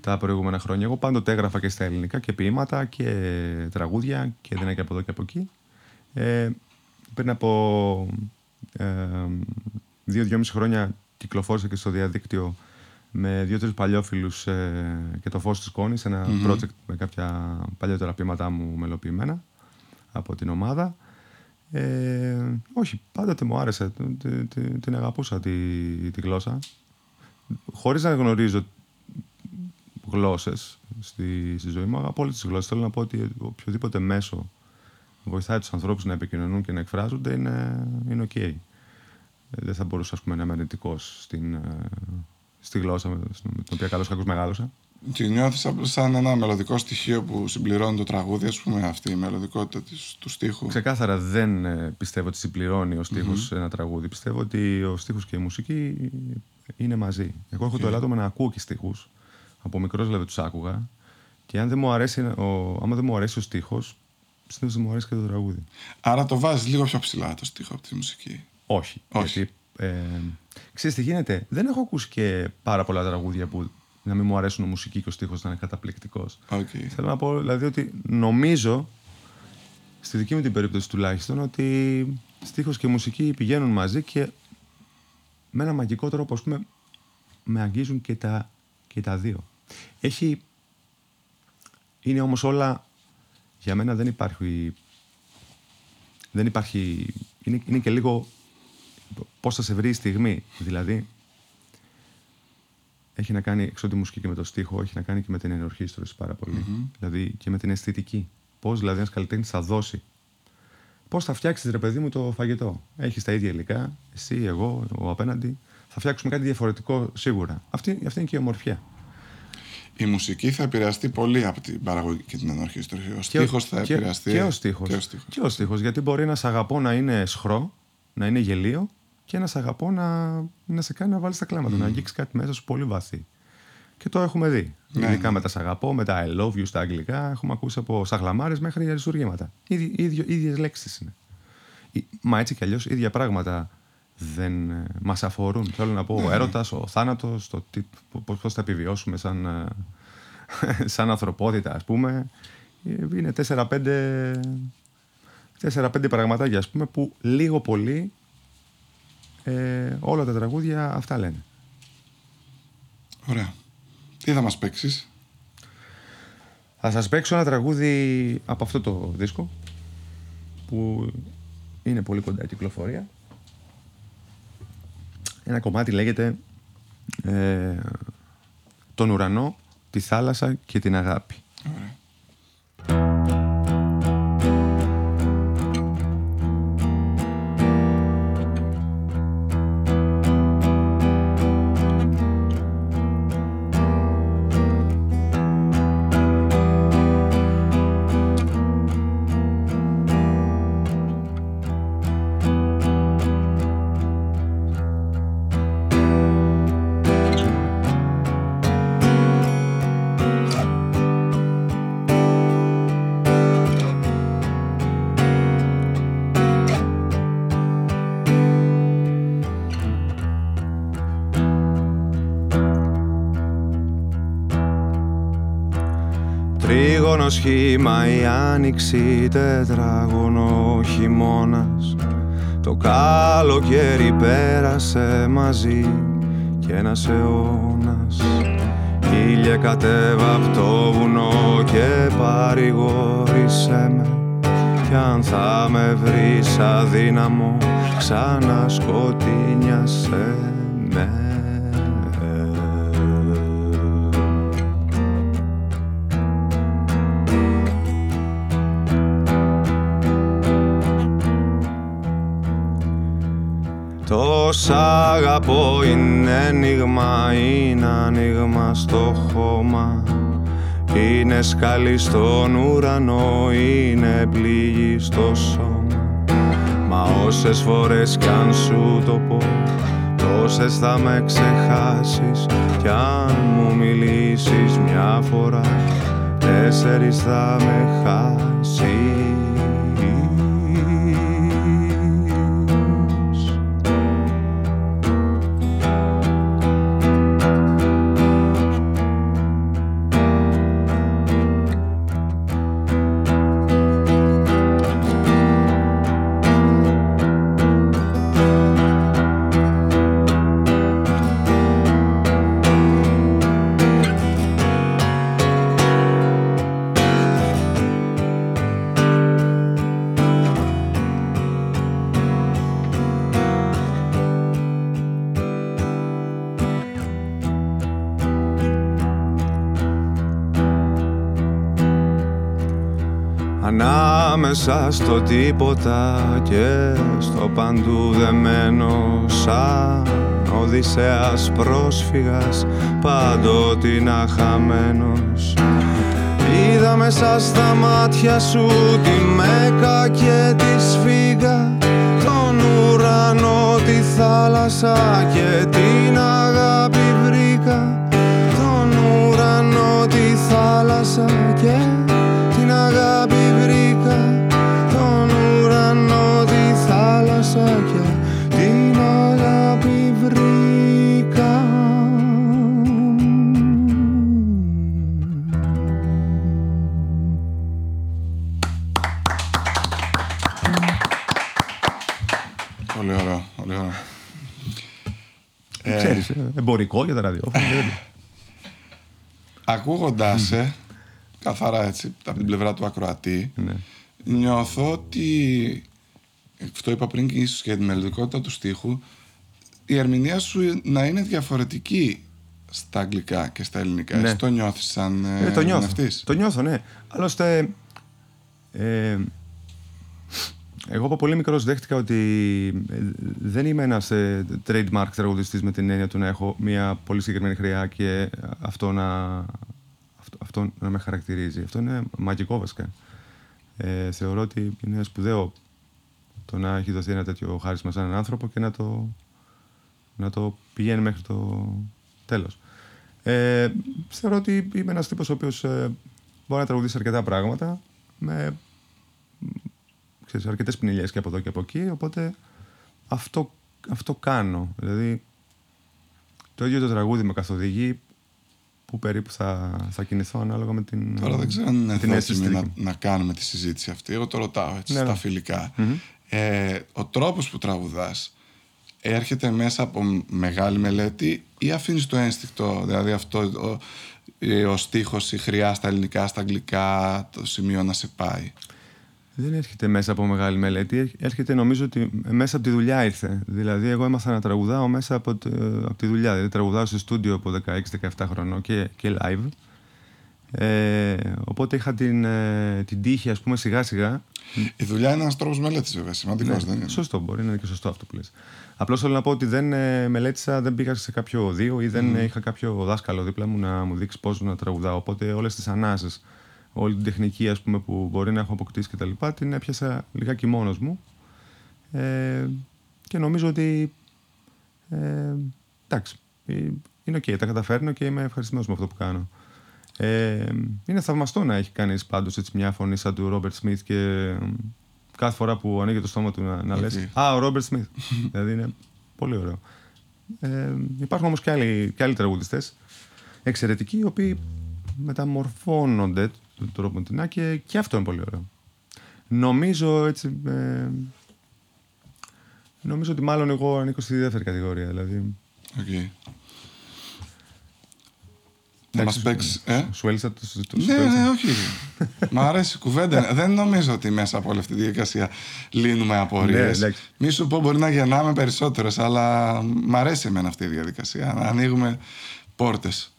τα προηγούμενα χρόνια. Εγώ πάντοτε έγραφα και στα ελληνικά και ποίηματα και τραγούδια και δεν και από εδώ και από εκεί. Ε, πριν από ε, δύο-δυόμιση χρόνια κυκλοφόρησα και στο διαδίκτυο με δύο-τρεις παλιόφιλους ε, και το φως της κόνη, ένα project με κάποια παλιότερα ποίηματά μου μελοποιημένα από την ομάδα. Ε, όχι, πάντοτε μου άρεσε, την αγαπούσα τη, τη γλώσσα. Χωρίς να γνωρίζω γλώσσες στη, στη ζωή μου, αγαπώ όλες τις γλώσσες. Θέλω να πω ότι οποιοδήποτε μέσο βοηθάει τους ανθρώπους να επικοινωνούν και να εκφράζονται είναι, είναι ok. Δεν θα μπορούσα ας πούμε, να είμαι αρνητικός στην, ε, στη γλώσσα με την οποία καλώς κακούς μεγάλωσα. Και νιώθει απλώ σαν ένα μελλοντικό στοιχείο που συμπληρώνει το τραγούδι, ας πούμε, αυτή η μελλοντικότητα της, του στίχου. Ξεκάθαρα δεν ε, πιστεύω ότι συμπληρώνει ο στιχο ένα τραγούδι. Πιστεύω ότι ο στίχος και η μουσική είναι μαζί. Εγώ έχω το ελάττωμα να ακούω και στίχους. Από μικρός δηλαδή τους άκουγα. Και αν δεν μου αρέσει ο, άμα δεν μου αρέσει ο στίχος, πιστεύω ότι μου αρέσει και το τραγούδι. Άρα το βάζεις λίγο πιο ψηλά το στίχο από τη μουσική. Όχι. Όχι. Γιατί, ε, ξέρεις τι γίνεται. Δεν έχω ακούσει και πάρα πολλά τραγούδια που να μην μου αρέσουν η μουσική και ο στίχος να είναι καταπληκτικός. Okay. Θέλω να πω δηλαδή ότι νομίζω, στη δική μου την περίπτωση τουλάχιστον, ότι στίχος και μουσική πηγαίνουν μαζί και με ένα μαγικό τρόπο, ας πούμε, με αγγίζουν και τα, και τα δύο. Έχει... Είναι όμως όλα... Για μένα δεν υπάρχει... Δεν υπάρχει... Είναι, είναι και λίγο πώς θα σε βρει η στιγμή. Δηλαδή, έχει να κάνει, εξ τη μουσική και με το στίχο, έχει να κάνει και με την ενορχήστρωση πάρα Δηλαδή και με την αισθητική. Πώς δηλαδή ένας καλλιτέχνης θα δώσει. Πώς θα φτιάξεις, ρε παιδί μου, το φαγητό. Έχεις τα ίδια υλικά, εσύ, εγώ, ο απέναντι. Θα φτιάξουμε κάτι διαφορετικό σίγουρα. Αυτή, αυτή είναι και η ομορφιά. Η μουσική θα επηρεαστεί πολύ από την παραγωγή και την ενορχήστρωση. Ο στίχος θα επηρεαστεί. Και, ο στίχος. Και ο στίχος. Γιατί μπορεί να σε αγαπώ να είναι σχρό, να είναι γελίο και να σε αγαπώ να, να σε κάνει να βάλεις τα κλάματα, να αγγίξεις κάτι μέσα σου πολύ βαθύ. Και το έχουμε δει. Ναι, Ειδικά ναι. με τα σ' αγαπώ, με τα I love you στα αγγλικά, έχουμε ακούσει από σαγλαμάρε μέχρι αριστούργήματα. ίδιες λέξεις είναι. Μα έτσι κι αλλιώς ίδια πράγματα δεν ε, μας αφορούν. Θέλω να πω, ο ναι. έρωτας, ο θάνατος, το πώς θα επιβιώσουμε σαν, ε, (laughs) σαν ανθρωπότητα, ας πούμε. Ε, είναι 4-5 πραγματάκια, ας πούμε, που λίγο πολύ ε, όλα τα τραγούδια αυτά λένε. Ωραία. Τι θα μας παίξεις; Θα σας παίξω ένα τραγούδι από αυτό το δίσκο που είναι πολύ κοντά η κυκλοφορία. Ένα κομμάτι λέγεται ε, «Τον ουρανό, τη θάλασσα και την αγάπη». Ωραία. Σχήμα η άνοιξη τετράγωνο χειμώνας. Το καλοκαίρι πέρασε μαζί και ένας αιώνας. Ήλια κατέβα από το βουνό και παρηγόρησε κι αν θα με βρεις αδύναμο ξανασκοτεινιάσαι με Το σ' αγαπώ είναι ένιγμα, είναι ανοίγμα στο χώμα. Είναι σκάλι στον ουρανό, είναι πληγή στο σώμα. Μα όσες φορές κι αν σου το πω Τόσες θα με ξεχάσεις. Κι αν μου μιλήσεις μια φορά Τέσσερις θα με χάσεις Ανάμεσα στο τίποτα και στο παντού δεμένο σαν Οδυσσέας πρόσφυγας πάντοτε χαμένος. Είδα μέσα στα μάτια σου τη Μέκα και τη Σφίγγα Τον ουρανό, τη θάλασσα και την αγάπη βρήκα. Τον ουρανό, τη θάλασσα και εμπορικό για τα ραδιόφωνα. δεν- Ακούγοντάς σε, καθαρά έτσι, από την πλευρά του ακροατή, Ναι. νιώθω ότι, αυτό είπα πριν και ίσως για τη μελλοντικότητα του στίχου, η ερμηνεία σου να είναι διαφορετική στα αγγλικά και στα ελληνικά. Ναι. Εσύ το νιώθεις σαν ε, Ε, το νιώθω. ερμηνευτής; Το νιώθω, ναι. Άλλωστε, ε, εγώ από πολύ μικρός δέχτηκα ότι ε, δεν είμαι ένας ε, trademark τραγουδιστής με την έννοια του να έχω μια πολύ συγκεκριμένη χρειά και αυτό να, αυτό, αυτό να με χαρακτηρίζει. Αυτό είναι μαγικό βασικά. Ε, θεωρώ ότι είναι σπουδαίο το να έχει δοθεί ένα τέτοιο χάρισμα σε έναν άνθρωπο και να το, να το πηγαίνει μέχρι το τέλος. Ε, θεωρώ ότι είμαι ένας τύπος ο οποίος ε, μπορεί να τραγουδήσει αρκετά πράγματα με ξέρεις, αρκετές πνηλιές και από εδώ και από εκεί, οπότε αυτό, αυτό κάνω. Δηλαδή, το ίδιο το τραγούδι με καθοδηγεί που περίπου θα, θα κινηθώ ανάλογα με την Τώρα δεν ξέρω αν είναι την αίσθηση δόκιμη να, δική μου. να κάνουμε τη συζήτηση αυτή. Εγώ το ρωτάω έτσι, Ναι, στα ναι. φιλικα Ε, ο τρόπος που τραγουδάς έρχεται μέσα από μεγάλη μελέτη ή αφήνεις το ένστικτο, δηλαδή αυτό ο, ε, ο στίχος, η χρειά στα ελληνικά, στα αγγλικά, το σημείο να σε πάει; Δεν έρχεται μέσα από μεγάλη μελέτη, έρχ- έρχεται νομίζω ότι μέσα από τη δουλειά ήρθε. Δηλαδή, εγώ έμαθα να τραγουδάω μέσα από, τη- από τη δουλειά. Δηλαδή, τραγουδάω στο στούντιο από 16-17 χρονών και, και live. Ε, οπότε είχα την, ε, την τύχη, ας πούμε, σιγά σιγά. Η δουλειά είναι ένας τρόπος μελέτης βέβαια, σημαντικός δεν είναι; Ναι, Σωστό, μπορεί να είναι και σωστό αυτό που λες. Απλώς θέλω να πω ότι δεν ε, μελέτησα, δεν πήγα σε κάποιο οδείο ή δεν ε, είχα κάποιο δάσκαλο δίπλα μου να μου δείξει πώς να τραγουδάω. Οπότε όλες τις ανάσες, όλη την τεχνική ας πούμε, που μπορεί να έχω αποκτήσει κτλ. την έπιασα λιγάκι μόνος μου. Ε, και νομίζω ότι ε, εντάξει, ε, είναι οκ, τα καταφέρνω και είμαι ευχαριστημένος με αυτό που κάνω. Ε, είναι θαυμαστό να έχει κανείς πάντως έτσι μια φωνή σαν του Ρόμπερτ Σμιθ και ε, κάθε φορά που ανοίγει το στόμα του να, να λες Οκ. «Α, ο Ρόμπερτ Σμιθ». (laughs) δηλαδή είναι πολύ ωραίο. Ε, υπάρχουν όμως και άλλοι, και άλλοι τραγουδιστές εξαιρετικοί οι οποίοι μεταμορφώνονται του τρόπου την και, και αυτό είναι πολύ ωραίο. Νομίζω έτσι... Ε, νομίζω ότι μάλλον εγώ ανήκω στη δεύτερη κατηγορία. Δηλαδή, Οκ. Θα μας παίξει. Ε; Σου έλυσα το συζητώ. Ναι, ναι, όχι. Μ' αρέσει η κουβέντα. Δεν νομίζω ότι μέσα από όλη αυτή τη διαδικασία λύνουμε απορίες. Ναι, εντάξει. Μη σου πω μπορεί να γεννάμε περισσότερες, αλλά μ' αρέσει εμένα αυτή η διαδικασία. Να ανοίγουμε πόρτες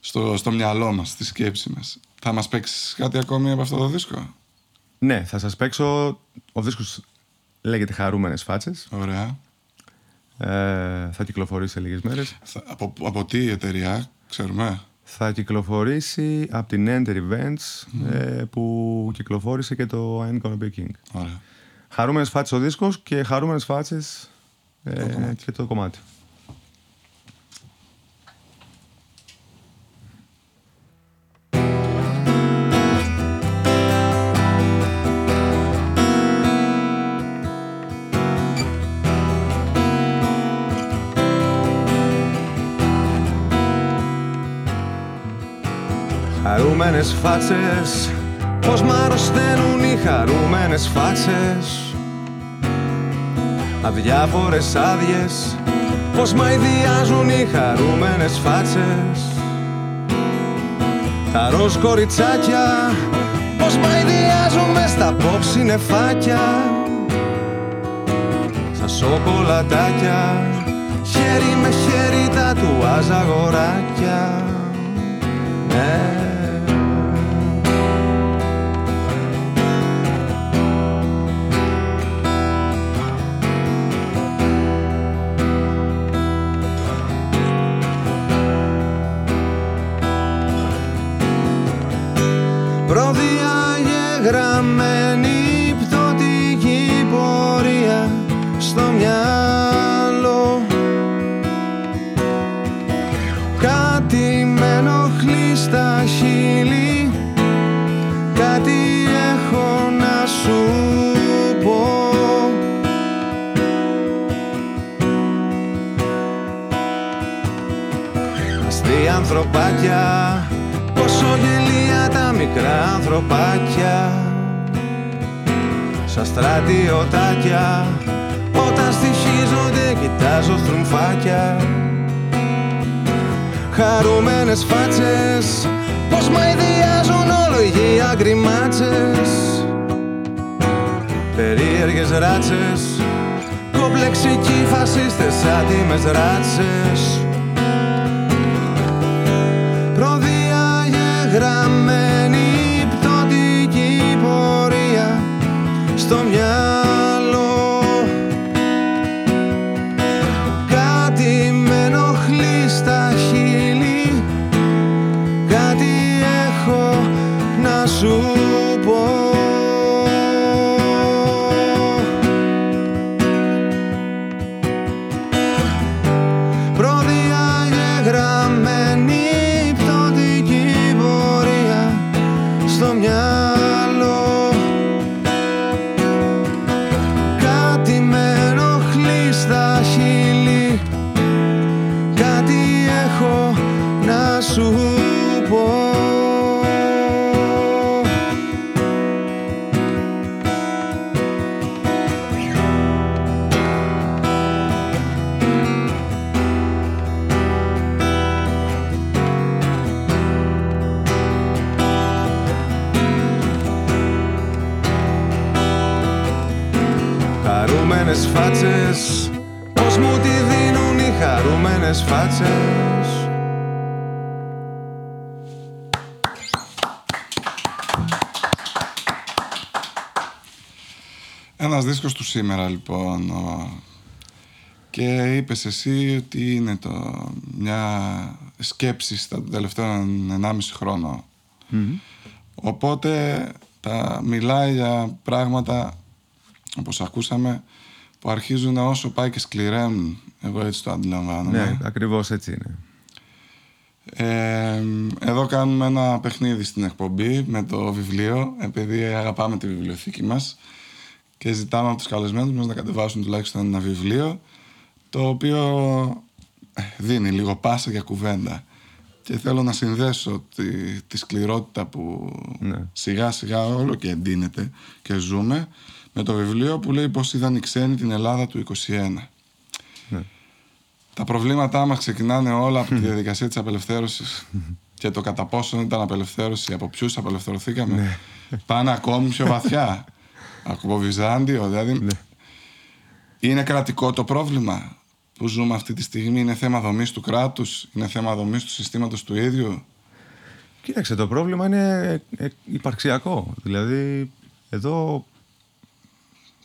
στο, στο μυαλό μας, στη σκέψη μας. Θα μας παίξεις κάτι ακόμη από αυτό το δίσκο; Ναι, θα σας παίξω. Ο δίσκος λέγεται Χαρούμενες Φάτσες. Ωραία. Ε, θα κυκλοφορήσει σε λίγες μέρες. Θα- από, από τι εταιρεία, ξέρουμε; Θα κυκλοφορήσει από την Enter Events ε, που κυκλοφόρησε και το I'm Gonna Be King. Ωραία. Χαρούμενες Φάτσες ο δίσκος και Χαρούμενες Φάτσες ε, και το κομμάτι. Χαρούμενες φάτσες Πως μ' αρρωσταίνουν οι χαρούμενες φάτσες. Αδιάφορες άδειες Πως μ' αηδιάζουν οι χαρούμενες φάτσες. Τα ροζ κοριτσάκια Πως μ' αηδιάζουν μες στα pop συννεφάκια Σαν σοκολατάκια Χέρι με χέρι τα του αγοράκια ναι. Ανθρωπάκια Πόσο γελία τα μικρά ανθρωπάκια. Σαν στρατιωτάκια Όταν στοιχίζονται κοιτάζω στρουμφάκια Χαρούμενες φάτσες Πως μ' αηδιάζουν όλο οι αγκριμάτσες. Περίεργες ράτσες Κομπλεξικοί φασίστες άτιμες ράτσες Προδιαγεγραμμένη χαρούμενες φάτσες Ένας δίσκος του σήμερα λοιπόν ο- και είπες εσύ ότι είναι το, μια σκέψη στα τελευταία 1,5 χρόνο. Οπότε τα μιλάει για πράγματα όπως ακούσαμε που αρχίζουν όσο πάει και σκληραίνουν. Εγώ έτσι το αντιλαμβάνομαι. Ναι, ακριβώς έτσι είναι Ε, εδώ κάνουμε ένα παιχνίδι στην εκπομπή με το βιβλίο επειδή αγαπάμε τη βιβλιοθήκη μας και ζητάμε από τους καλεσμένους μας να κατεβάσουν τουλάχιστον ένα βιβλίο το οποίο ε, δίνει λίγο πάσα για κουβέντα και θέλω να συνδέσω τη, τη σκληρότητα που Ναι. σιγά σιγά όλο και εντείνεται και ζούμε με το βιβλίο που λέει πως είδαν οι ξένοι την Ελλάδα του 21 Ναι. Τα προβλήματά μας ξεκινάνε όλα από τη διαδικασία της απελευθέρωσης και το κατά πόσο ήταν απελευθέρωση, από ποιους απελευθερωθήκαμε. Πάνε ακόμη πιο βαθιά. (laughs) από Βυζάντιο, δηλαδή. Ναι. Είναι κρατικό το πρόβλημα που ζούμε αυτή τη στιγμή; Είναι θέμα δομής του κράτους, είναι θέμα δομής του συστήματος του ίδιου; Κοίταξε, το πρόβλημα είναι ε, υπαρξιακό. Δηλαδή, εδώ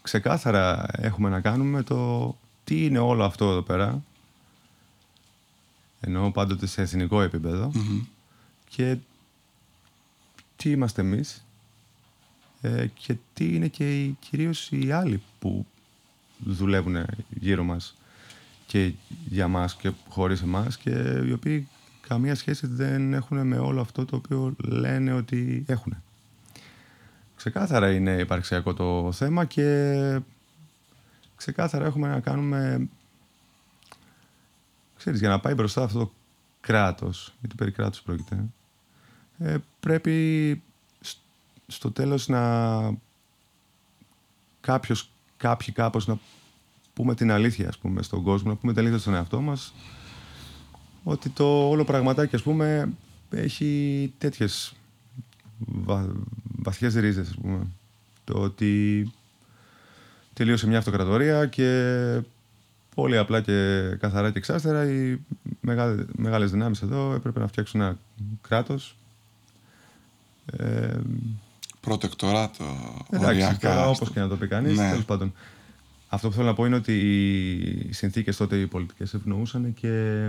ξεκάθαρα έχουμε να κάνουμε το τι είναι όλο αυτό εδώ πέρα. Εννοώ πάντοτε σε εθνικό επίπεδο. Και τι είμαστε εμείς ε, και τι είναι και οι, κυρίως οι άλλοι που δουλεύουν γύρω μας και για μας και χωρίς εμάς και οι οποίοι καμία σχέση δεν έχουν με όλο αυτό το οποίο λένε ότι έχουν. Ξεκάθαρα είναι υπαρξιακό το θέμα και ξεκάθαρα έχουμε να κάνουμε ξέρεις, για να πάει μπροστά αυτό το κράτος, γιατί περί κράτους πρόκειται, ε, πρέπει σ- στο τέλος να κάποιος, κάποιοι κάπως να πούμε την αλήθεια ας πούμε, στον κόσμο, να πούμε την αλήθεια στον εαυτό μας ότι το όλο πραγματάκι ας πούμε έχει τέτοιες βα, βαθιές ρίζες ας πούμε. Το ότι τελείωσε μια αυτοκρατορία και πολύ απλά και καθαρά και εξάστερα οι μεγάλες, μεγάλες δυνάμεις εδώ έπρεπε να φτιάξουν ένα κράτος ε, Προτεκτοράτο, Εντάξει, οριακά. τώρα ας όπως το- και να το πει κανείς, Ναι. τέλος πάντων. Αυτό που θέλω να πω είναι ότι οι συνθήκες τότε οι πολιτικές ευνοούσαν και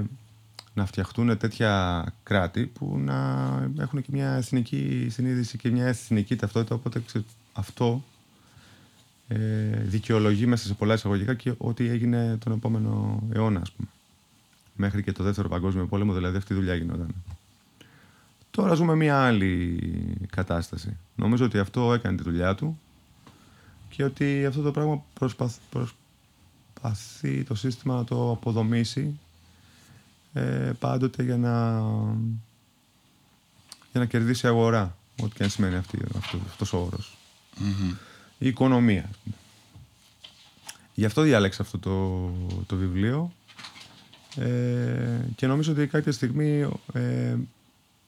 να φτιαχτούν τέτοια κράτη που να έχουν και μια εθνική συνείδηση και μια εθνική ταυτότητα, οπότε ξε- αυτό ε, δικαιολογεί μέσα σε πολλά εισαγωγικά και ό,τι έγινε τον επόμενο αιώνα, ας πούμε. Μέχρι και το δεύτερο παγκόσμιο πόλεμο, δηλαδή αυτή η δουλειά γινόταν. Τώρα ζούμε μια άλλη κατάσταση. Νομίζω ότι αυτό έκανε τη δουλειά του και ότι αυτό το πράγμα προσπαθ, προσπαθεί το σύστημα να το αποδομήσει ε, πάντοτε για να, για να κερδίσει αγορά. Ό,τι και αν σημαίνει αυτή, αυτός, αυτός ο όρος. Η οικονομία. ας πούμε. Γι' αυτό διάλεξα αυτό το, το βιβλίο ε, και νομίζω ότι κάποια στιγμή ε,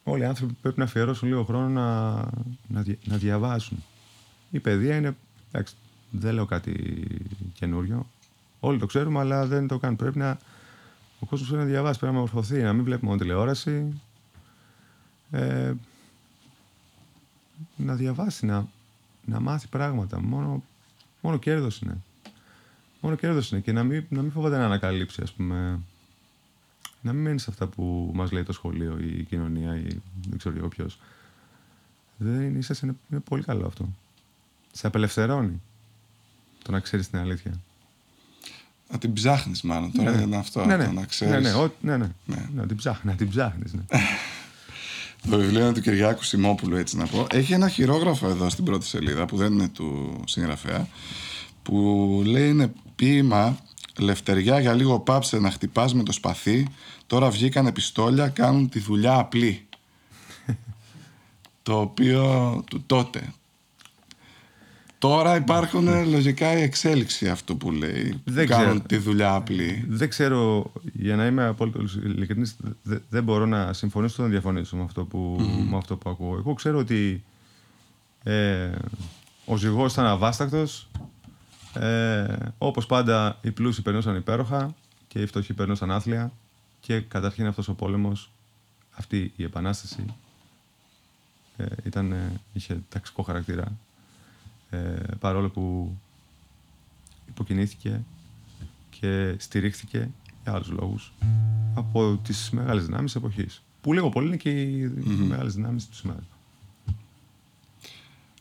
όλοι οι άνθρωποι πρέπει να αφιερώσουν λίγο χρόνο να, να, δια- να διαβάσουν. Η παιδεία είναι, εντάξει, δεν λέω κάτι καινούριο. Όλοι το ξέρουμε, αλλά δεν το κάνουν. Πρέπει να, ο κόσμος πρέπει να διαβάσει, πρέπει να μορφωθεί, να μην βλέπει μόνο τηλεόραση. Ε, να διαβάσει, να, να μάθει πράγματα. Μόνο, μόνο κέρδος είναι. Μόνο κέρδος είναι και να μην, να μην φοβάται να ανακαλύψει, ας πούμε, να μην μένεις σε αυτά που μας λέει το σχολείο ή η κοινωνία ή δεν ξέρω εγώ ποιος. Δεν είναι, ίσως είναι, είναι πολύ καλό αυτό. Σε απελευθερώνει το να ξέρεις την αλήθεια. Να την ψάχνεις, μάλλον. Τώρα είναι αυτό. ναι, το ναι. να ξέρεις. Ναι, ναι, ο- ναι, ναι. Ναι. Να την ψάχνεις, να την ψάχνεις, ναι. (laughs) Το βιβλίο είναι του Κυριάκου Σιμόπουλου, έτσι να πω. Έχει ένα χειρόγραφο εδώ στην πρώτη σελίδα που δεν είναι του συγγραφέα. Που λέει είναι ποίημα Λευτεριά για λίγο πάψε να χτυπάς με το σπαθί. Τώρα βγήκαν πιστόλια, κάνουν τη δουλειά απλή. (laughs) το οποίο του τότε. Τώρα υπάρχουν λογικά η εξέλιξη αυτού που λέει. που Δεν κάνουν ξέρω. τη δουλειά απλή. Δεν ξέρω, για να είμαι απόλυτο ειλικρινής, δε- δεν μπορώ να συμφωνήσω ούτε να διαφωνήσω με αυτό που, με αυτό που ακούω. Εγώ ξέρω ότι ε, ο ζυγός ήταν αβάστακτος, ε, όπως πάντα οι πλούσιοι περνούσαν υπέροχα και οι φτωχοί περνούσαν άθλια και καταρχήν αυτός ο πόλεμος, αυτή η επανάσταση ε, ήταν, ε, είχε ταξικό χαρακτήρα ε, παρόλο που υποκινήθηκε και στηρίχθηκε για άλλους λόγους από τις μεγάλες δυνάμεις της εποχής. Που λίγο πολύ είναι και οι μεγάλες δυνάμεις του σήμερα.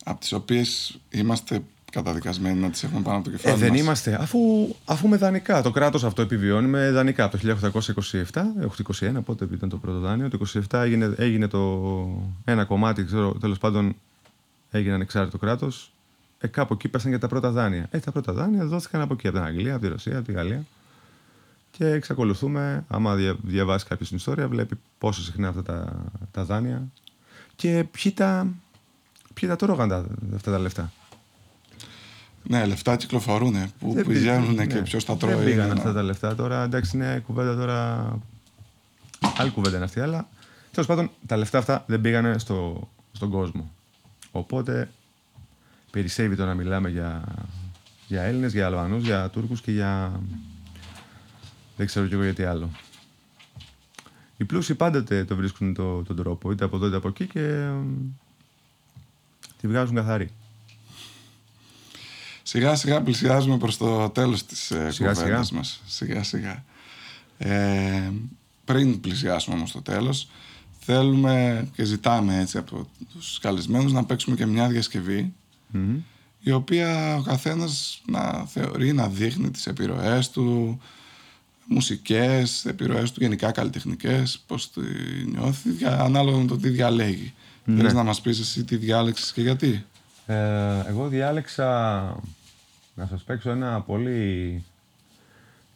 Από τις οποίες είμαστε καταδικασμένοι να τις έχουμε πάνω από το Ε, κεφάλι δεν μας. είμαστε, αφού, αφού με δανεικά. Το κράτος αυτό επιβιώνει με δανεικά από το 1827, όχι το 21, πότε ήταν το πρώτο δάνειο. Το 27 έγινε, έγινε το ένα κομμάτι, ξέρω, τέλος πάντων έγινε ανεξάρτητο κράτος. Ε, κάπου εκεί πέσαν και τα πρώτα δάνεια. Ε, τα πρώτα δάνεια δόθηκαν από εκεί, από την Αγγλία, από τη Ρωσία, από τη Γαλλία. Και εξακολουθούμε, άμα δια, διαβάσει κάποιος την ιστορία, βλέπει πόσο συχνά αυτά τα, τα δάνεια και ποιοι τα, ποιοι τα τρώγαν τα, αυτά τα λεφτά. Ναι, λεφτά κυκλοφορούν. Πού Δεν πηγαίνουν πήγαν, και ναι. ποιος τα Δεν τρώει. πήγαν είναι αυτά ένα- τα λεφτά τώρα. Εντάξει, είναι κουβέντα τώρα. Άλλη κουβέντα είναι αυτή, αλλά Τέλος πάντων, τα λεφτά αυτά δεν πήγανε στο, στον κόσμο. Οπότε περισσεύει το να μιλάμε για, για Έλληνες, για Αλβανούς, για Τούρκους και για... Δεν ξέρω κι εγώ γιατί άλλο. Οι πλούσιοι πάντοτε το βρίσκουν το, τον τρόπο, είτε από εδώ είτε από εκεί και ε, τη βγάζουν καθαρή. Σιγά σιγά πλησιάζουμε προς το τέλος της ε, Σιγά, κουβέντας σιγά. μας. Σιγά σιγά. Ε, πριν πλησιάσουμε όμως το τέλος, θέλουμε και ζητάμε έτσι από τους καλεσμένους να παίξουμε και μια διασκευή Μμμ. η οποία ο καθένας να θεωρεί, να δείχνει τις επιρροές του, μουσικές, επιρροές του γενικά καλλιτεχνικές, πώς τη νιώθει, για, ανάλογα με το τι διαλέγει. Ναι. Θέλεις να μας πεις εσύ τι διάλεξες και γιατί; Ε, εγώ διάλεξα να σας παίξω ένα πολύ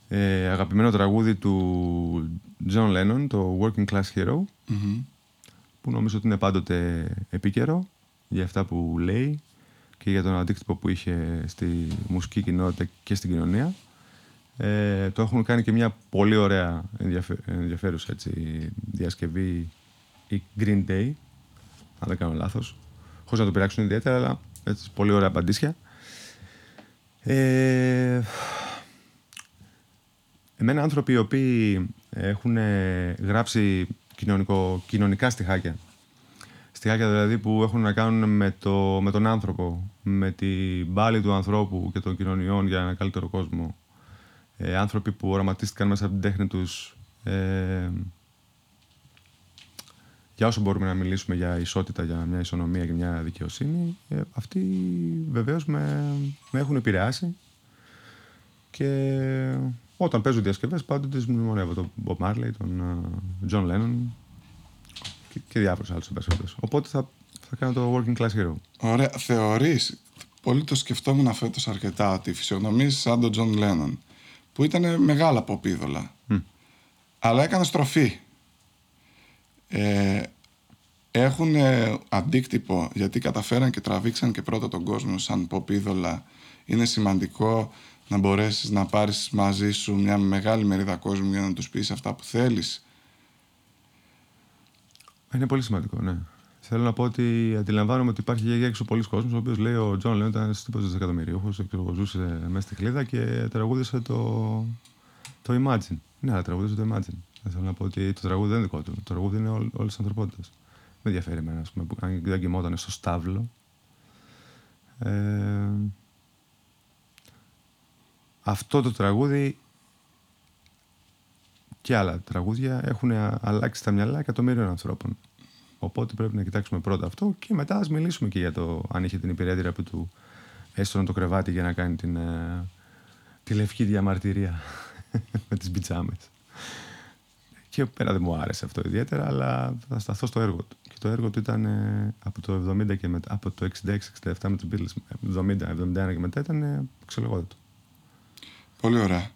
ε, αγαπημένο τραγούδι του John Lennon, το Working Class Hero, Μμμ. που νομίζω ότι είναι πάντοτε επίκαιρο για αυτά που λέει και για τον αντίκτυπο που είχε στη μουσική κοινότητα και στην κοινωνία. Ε, το έχουν κάνει και μια πολύ ωραία ενδιαφε... ενδιαφέρουσα έτσι, διασκευή η Green Day, αν δεν κάνω λάθος, χωρίς να το πειράξουν ιδιαίτερα, αλλά έτσι, πολύ ωραία απαντήσια. Ε, εμένα άνθρωποι οι οποίοι έχουν ε, γράψει κοινωνικο, κοινωνικά στιχάκια, στιχάκια δηλαδή που έχουν να κάνουν με, το, με τον άνθρωπο, με την πάλη του ανθρώπου και των κοινωνιών για ένα καλύτερο κόσμο. Ε, άνθρωποι που οραματίστηκαν μέσα από την τέχνη τους ε, για όσο μπορούμε να μιλήσουμε για ισότητα, για μια ισονομία και μια δικαιοσύνη, ε, αυτοί βεβαίως με, με έχουν επηρεάσει και όταν παίζουν διασκευές πάντοτε τις μνημονεύω τον Bob Marley, τον ε, John Lennon και, και διάφορους άλλους εμπασχόλους. Οπότε θα, θα κάνω το Working Class Hero. Ωραία. Θεωρείς, πολύ το σκεφτόμουν φέτος αρκετά, ότι φυσιογνωμίες σαν τον Τζον Λένον, που ήταν μεγάλα pop είδωλα, αλλά έκανες στροφή. Ε, έχουν ε, αντίκτυπο γιατί καταφέραν και τραβήξαν και πρώτα τον κόσμο σαν pop είδωλα. Είναι σημαντικό να μπορέσεις να πάρεις μαζί σου μια μεγάλη μερίδα κόσμου για να τους πεις αυτά που θέλεις. Είναι πολύ σημαντικό, ναι. Θέλω να πω ότι αντιλαμβάνομαι ότι υπάρχει για έξω πολλοί κόσμος ο οποίος λέει ο Τζον Λέον ήταν τύπο δισεκατομμυρίουχο, ζούσε μέσα στη κλίδα και τραγούδισε το, το Imagine. Ναι, αλλά τραγούδισε το Imagine. Δεν θέλω να πω ότι το τραγούδι δεν είναι δικό του. Το τραγούδι είναι όλης της ανθρωπότητας. Με ενδιαφέρει εμένα, ας πούμε, που αν δεν κοιμόταν στο στάβλο. Ε, αυτό το τραγούδι και άλλα τραγούδια έχουν αλλάξει τα μυαλά εκατομμύριων ανθρώπων. Οπότε πρέπει να κοιτάξουμε πρώτα αυτό και μετά ας μιλήσουμε και για το αν είχε την υπηρέτηρα που του έστωνε το κρεβάτι για να κάνει την, ε, τη λευκή διαμαρτυρία (laughs) με τις πιτζάμες. Και πέρα δεν μου άρεσε αυτό ιδιαίτερα, αλλά θα σταθώ στο έργο του. Και το έργο του ήταν ε, από το 70 και μετά, από το 66-67 με τους Beatles, 70-71 και μετά ήταν ε, εξολογότατο. Πολύ ωραία.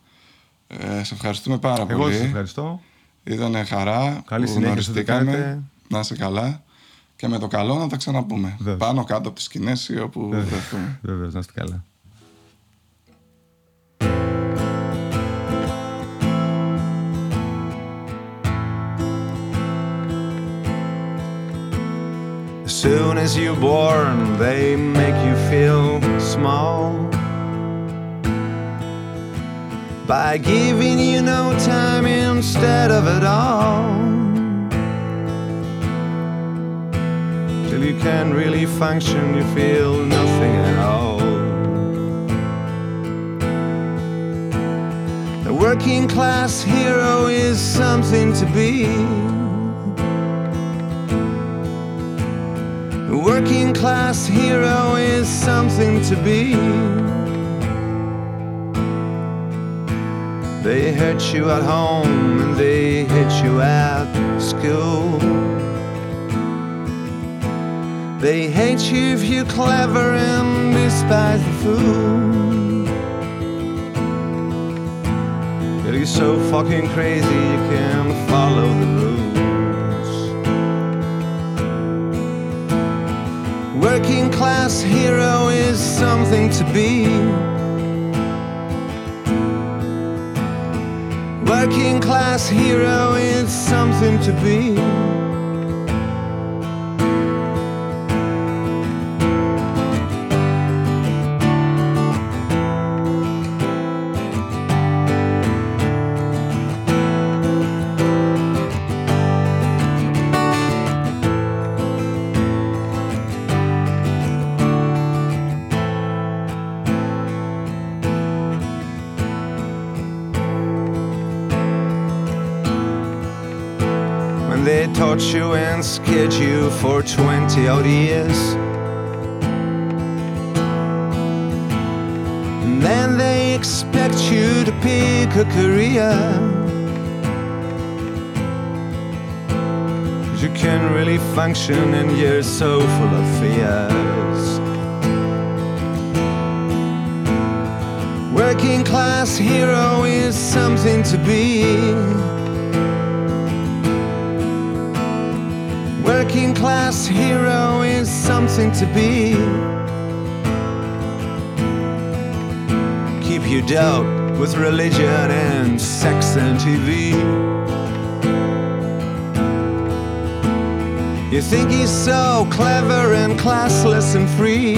Ε, σε ευχαριστούμε πάρα Εγώ πολύ. σας ευχαριστώ. Ήταν χαρά Καλή που συνέχεια στο τι γνωριστήκαμε. κάνετε. Να είσαι καλά. Και με το καλό να τα ξαναπούμε. Βεβαίως. Πάνω κάτω από τις σκηνές ή όπου βρεθούμε. Βεβαίως, να είστε καλά. As soon as you're born, they make you feel small by giving you no time instead of it all. Till you can't really function, you feel nothing at all. The working class hero is something to be. A working class hero is something to be. They hurt you at home and they hit you at school. They hate you if you're clever and despise the fool. You're so fucking crazy you can't follow the rules. Working class hero is something to be. Working class hero is something to be. Scared you for 20 odd years. And then they expect you to pick a career. You can't really function and you're so full of fears. Working class hero is something to be. Working class hero is something to be. Keep you doubt with religion and sex and TV. You think he's so clever and classless and free.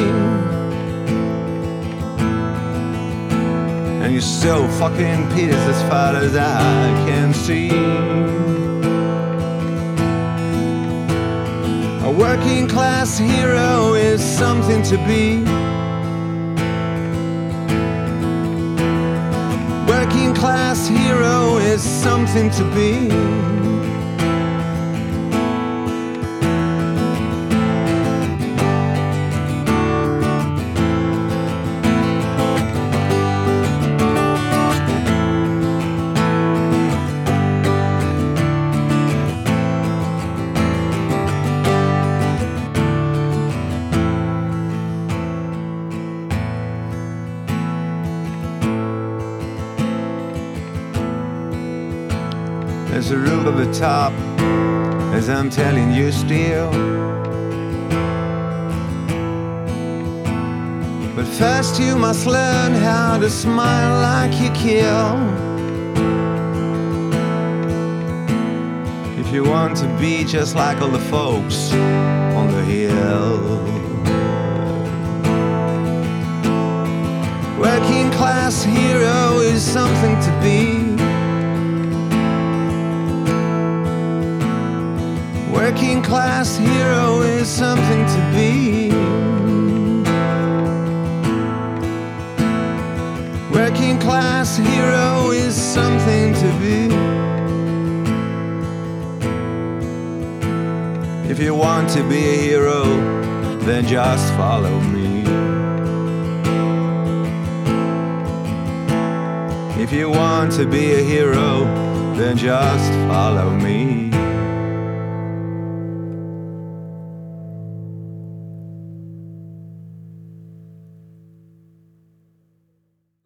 And you're so fucking pissed as far as I can see. Working class hero is something to be. Working class hero is something to be. Top, as I'm telling you still. But first, you must learn how to smile like you kill. If you want to be just like all the folks on the hill. Working class hero is something to be. Working class hero is something to be. Working class hero is something to be. If you want to be a hero, then just follow me. If you want to be a hero, then just follow me.